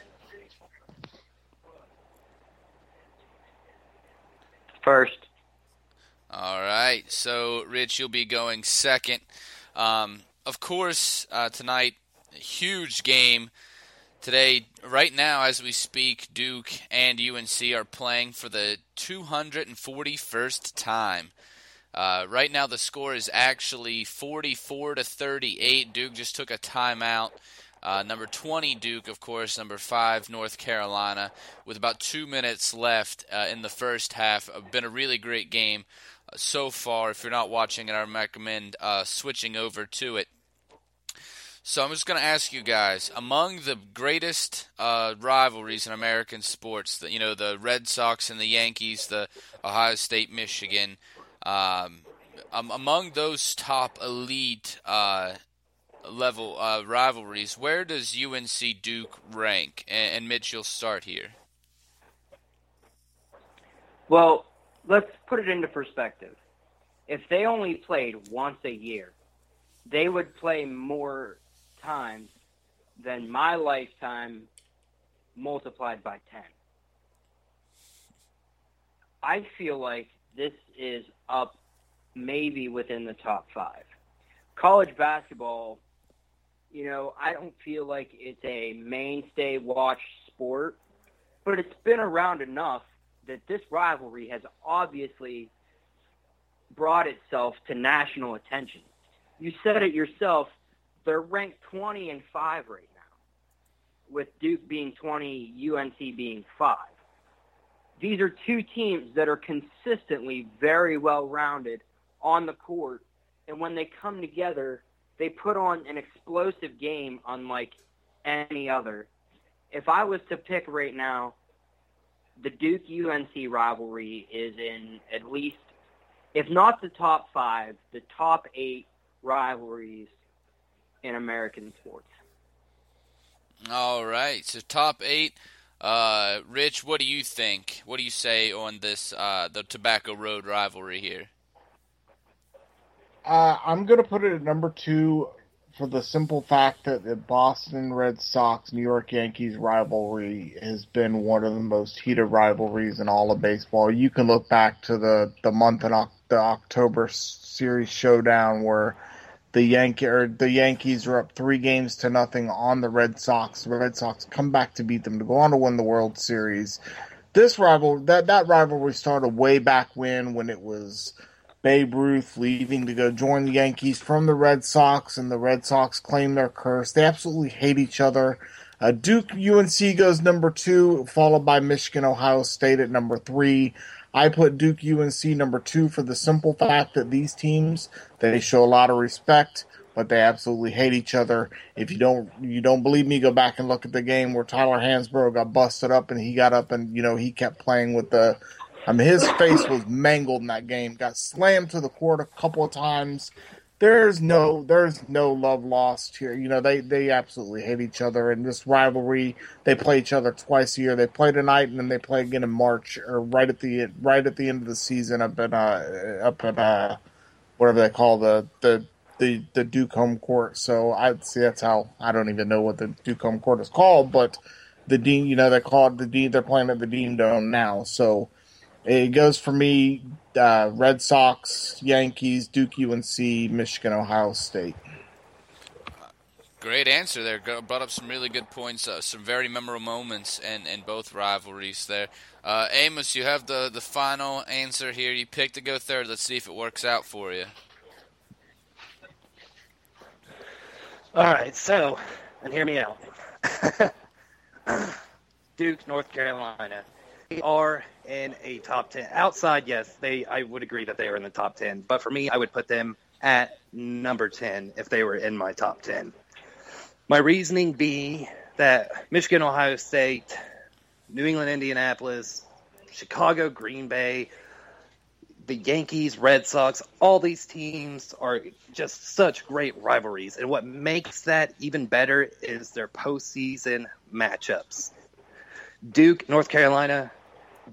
First. All right. So, Rich, you'll be going second. Um, of course, uh, tonight, huge game. Today, right now, as we speak, Duke and UNC are playing for the 241st time. Uh, right now, the score is actually 44 to 38. Duke just took a timeout. Uh, number 20, Duke, of course. Number 5, North Carolina. With about two minutes left uh, in the first half. Uh, been a really great game uh, so far. If you're not watching it, I recommend uh, switching over to it. So I'm just going to ask you guys, among the greatest uh, rivalries in American sports, the, you know, the Red Sox and the Yankees, the Ohio State, Michigan, um, among those top elite uh, level uh, rivalries, where does UNC Duke rank? And, and Mitch, you'll start here. Well, let's put it into perspective. If they only played once a year, they would play more times than my lifetime multiplied by 10. I feel like this is up maybe within the top five. College basketball, you know, I don't feel like it's a mainstay watch sport, but it's been around enough that this rivalry has obviously brought itself to national attention. You said it yourself, they're ranked 20 and 5 right now, with Duke being 20, UNC being 5. These are two teams that are consistently very well rounded on the court, and when they come together, they put on an explosive game unlike any other. If I was to pick right now, the Duke UNC rivalry is in at least, if not the top five, the top eight rivalries in American sports. All right, so top eight. Uh, Rich, what do you think? What do you say on this uh, the Tobacco Road rivalry here? Uh, I'm gonna put it at number two for the simple fact that the Boston Red Sox New York Yankees rivalry has been one of the most heated rivalries in all of baseball. You can look back to the the month in the October series showdown where the Yankee or the Yankees are up three games to nothing on the Red Sox. The Red Sox come back to beat them to go on to win the World Series. This rival that that rivalry started way back when when it was Babe Ruth leaving to go join the Yankees from the Red Sox, and the Red Sox claim their curse. They absolutely hate each other. Uh, Duke UNC goes number two, followed by Michigan Ohio State at number three. I put Duke UNC number two for the simple fact that these teams they show a lot of respect, but they absolutely hate each other. If you don't you don't believe me, go back and look at the game where Tyler Hansbrough got busted up and he got up and you know he kept playing with the. I mean, his face was mangled in that game. Got slammed to the court a couple of times there's no there's no love lost here. You know, they they absolutely hate each other and this rivalry. They play each other twice a year. They play tonight and then they play again in March or right at the right at the end of the season up at uh, up at uh, whatever they call the the the the Duke home court. So I see that's how I don't even know what the Duke home court is called, but the Dean, you know, they call it the Dean. They're playing at the Dean Dome now. So it goes for me uh, Red Sox, Yankees, Duke UNC, Michigan, Ohio State. Great answer there. Brought up some really good points, uh, some very memorable moments in, in both rivalries there. Uh, Amos, you have the, the final answer here. You picked to go third. Let's see if it works out for you. All right, so, and hear me out. Duke, North Carolina are in a top 10. Outside, yes, they I would agree that they are in the top 10. But for me, I would put them at number 10 if they were in my top 10. My reasoning be that Michigan, Ohio State, New England, Indianapolis, Chicago, Green Bay, the Yankees, Red Sox, all these teams are just such great rivalries. And what makes that even better is their postseason matchups. Duke, North Carolina,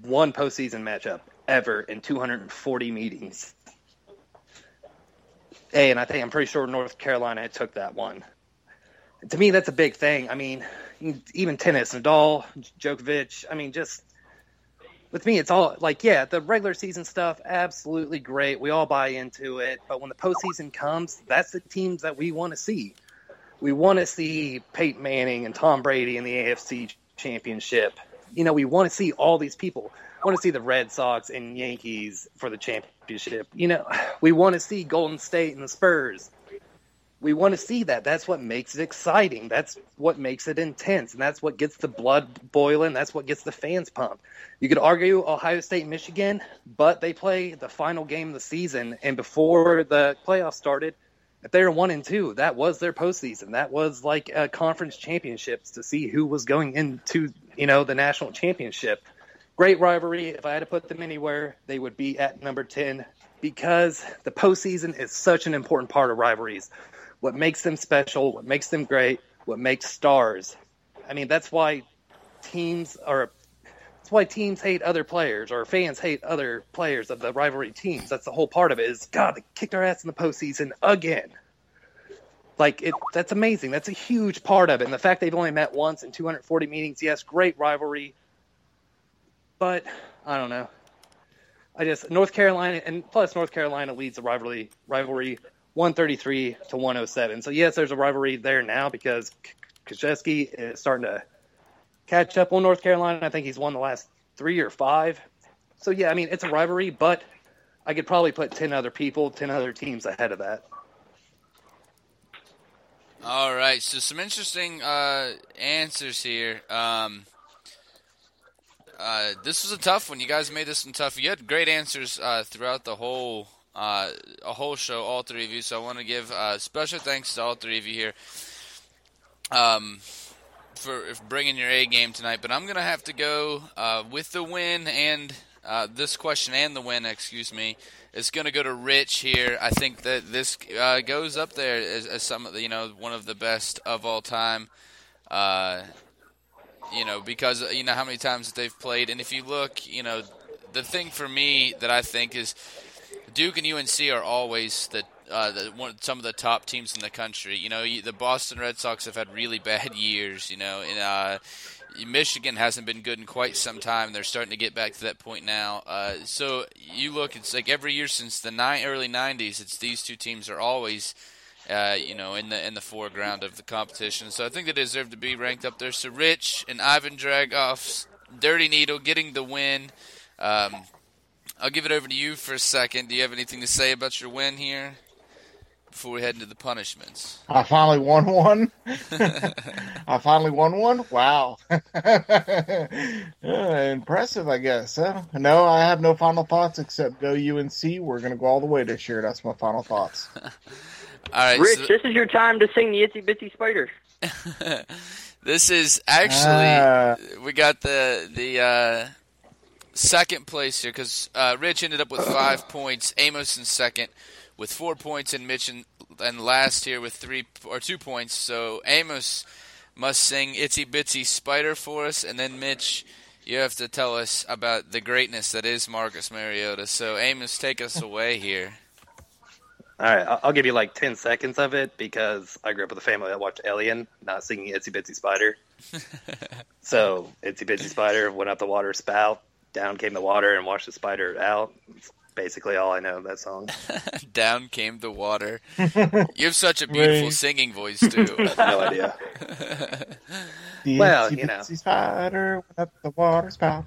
one postseason matchup ever in 240 meetings. Hey, and I think I'm pretty sure North Carolina took that one. To me, that's a big thing. I mean, even tennis, Nadal, Djokovic. I mean, just with me, it's all like, yeah, the regular season stuff, absolutely great. We all buy into it. But when the postseason comes, that's the teams that we want to see. We want to see Peyton Manning and Tom Brady in the AFC Championship. You know, we want to see all these people. We want to see the Red Sox and Yankees for the championship. You know, we want to see Golden State and the Spurs we want to see that. That's what makes it exciting. That's what makes it intense, and that's what gets the blood boiling. That's what gets the fans pumped. You could argue Ohio State, Michigan, but they play the final game of the season, and before the playoffs started, if they were one and two, that was their postseason. That was like a conference championships to see who was going into you know the national championship. Great rivalry. If I had to put them anywhere, they would be at number ten because the postseason is such an important part of rivalries what makes them special, what makes them great, what makes stars. I mean, that's why teams are. That's why teams hate other players or fans hate other players of the rivalry teams. That's the whole part of it. Is God they kicked our ass in the postseason again. Like it, that's amazing. That's a huge part of it. And the fact they've only met once in 240 meetings, yes, great rivalry. But I don't know. I just North Carolina and plus North Carolina leads the rivalry rivalry 133 to 107. So yes, there's a rivalry there now because Krzyzewski is starting to catch up on North Carolina. I think he's won the last three or five. So yeah, I mean it's a rivalry, but I could probably put 10 other people, 10 other teams ahead of that. All right, so some interesting uh, answers here. Um, uh, this was a tough one. You guys made this one tough. You had great answers uh, throughout the whole uh, a whole show, all three of you. So I want to give uh, special thanks to all three of you here um, for, for bringing your A game tonight. But I'm to have to go uh, with the win and this question and the win, excuse me. It's going to go to Rich here. I think that this uh, goes up there as, as, some of the, you know, one of the best of all time. Uh, you know, because you know how many times that they've played, and if you look, you know, the thing for me that I think is Duke and UNC are always the, uh, the one, some of the top teams in the country. You know, the Boston Red Sox have had really bad years. You know, and uh, Michigan hasn't been good in quite some time. They're starting to get back to that point now. Uh, so you look, it's like every year since the ni- early '90s, it's these two teams are always. Uh, you know, in the in the foreground of the competition, so I think they deserve to be ranked up there. So Rich and Ivan Dragoff's Dirty Needle getting the win. Um, I'll give it over to you for a second. Do you have anything to say about your win here before we head into the punishments? I finally won one. I finally won one. Wow, uh, impressive, I guess. Huh? No, I have no final thoughts except go UNC. We're gonna go all the way this year. That's my final thoughts. all right, Rich, so- this is your time to sing the Itsy Bitsy Spider. this is actually Ah. we got the the uh, second place here because uh, Rich ended up with five points, Amos in second with four points, and Mitch in, and last here with three or two points. So Amos must sing "Itsy Bitsy Spider" for us, and then Mitch, you have to tell us about the greatness that is Marcus Mariota. So Amos, take us away here. All right, I'll give you like 10 seconds of it because I grew up with a family that watched Alien, not singing Itsy Bitsy Spider. so, Itsy Bitsy Spider went up the water spout, down came the water, and washed the spider out. It's basically all I know of that song. Down came the water. You have such a beautiful Right. singing voice too. no idea. The Well, itsy you know. bitsy spider went up the water spout.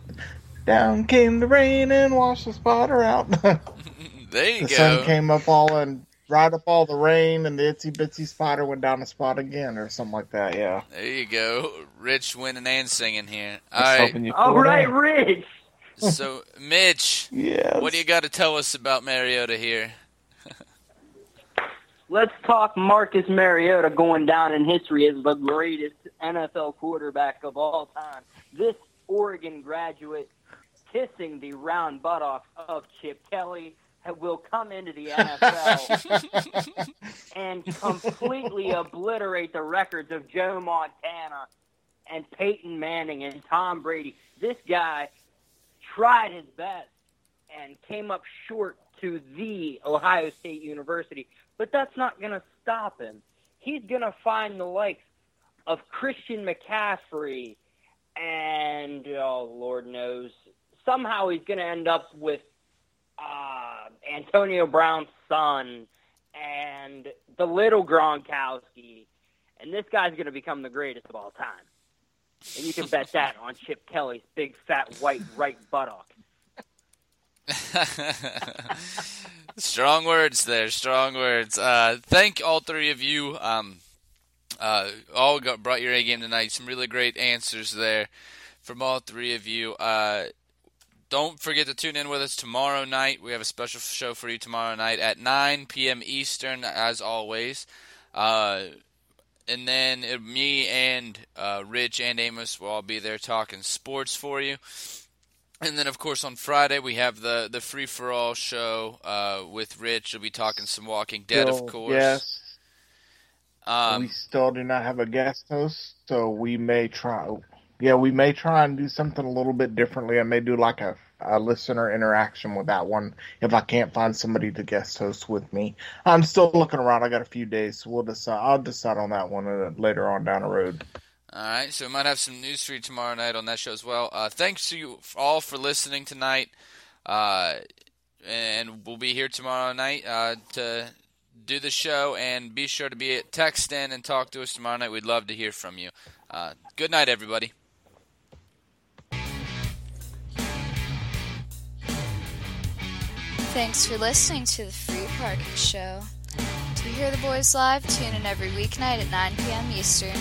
Down came the rain and washed the spider out. the there you sun go. came up all and dried up all the rain, and the itsy bitsy spider went down the spot again, or something like that. Yeah. There you go. Rich winning and singing here. I was All right. hoping you All pulled it right, out. Rich. So, Mitch, Yes. what do you got to tell us about Mariota here? let's talk Marcus Mariota going down in history as the greatest NFL quarterback of all time. This Oregon graduate kissing the round buttocks of Chip Kelly will come into the NFL and completely obliterate the records of Joe Montana and Peyton Manning and Tom Brady. This guy tried his best and came up short to the Ohio State University, but that's not going to stop him. He's going to find the likes of Christian McCaffrey and, oh, Lord knows, somehow he's going to end up with uh, Antonio Brown's son and the little Gronkowski, and this guy's going to become the greatest of all time. And you can bet that on Chip Kelly's big fat white right buttock. strong words there, strong words. Uh, thank all three of you. Um, uh, all got brought your A game tonight. Some really great answers there from all three of you. Uh, don't forget to tune in with us tomorrow night. We have a special show for you tomorrow night at 9 p.m. Eastern, as always. Uh, and then it, me and uh, Rich and Amos will all be there talking sports for you. And then, of course, on Friday we have the the free for all show uh, with Rich. We'll be talking some Walking Dead, Still, of course. Yes. Um, we still do not have a guest host, so we may try. Yeah, we may try and do something a little bit differently. I may do like a, a listener interaction with that one if I can't find somebody to guest host with me. I'm still looking around. I got a few days, so we'll decide. I'll decide on that one uh, later on down the road. All right, so we might have some news for you tomorrow night on that show as well. Uh, thanks to you all for listening tonight, uh, and we'll be here tomorrow night uh, to do the show. And be sure to be at text in and talk to us tomorrow night. We'd love to hear from you. Uh, good night, everybody. Thanks for listening to the Free Parking Show. To hear the boys live, tune in every weeknight at 9 p.m. Eastern.